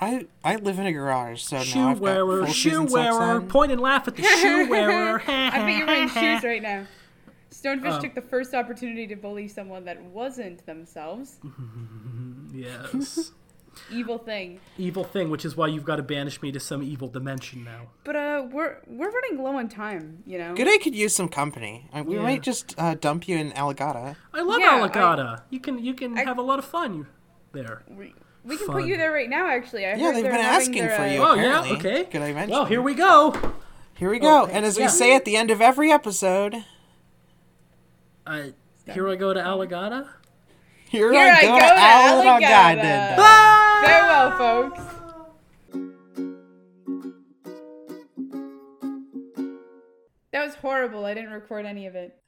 I I live in a garage, so Shoe now I've got wearer, full shoes shoe and socks wearer, on. point and laugh at the shoe wearer. I bet you're wearing shoes right now. Stonefish Um, took the first opportunity to bully someone that wasn't themselves. Yes. Evil thing. evil thing, which is why you've got to banish me to some evil dimension now. But uh, we're we're running low on time. You know. Good, I could use some company. Uh, we Yeah. might just uh, dump you in Alligata. I love Yeah, Alligata. You can you can I- have a lot of fun there. We, we can Fun. put you there right now. Actually, I Yeah, heard they've they're been asking their, for uh, you. Oh apparently. yeah, okay. Good I mention. Well, here we go. Here we go. Oh, and as we say at the end of every episode, Uh, here I go to Alligata. here, Here I I go, go to to Alligata. Alligata. Farewell, folks. That was horrible. I didn't record any of it.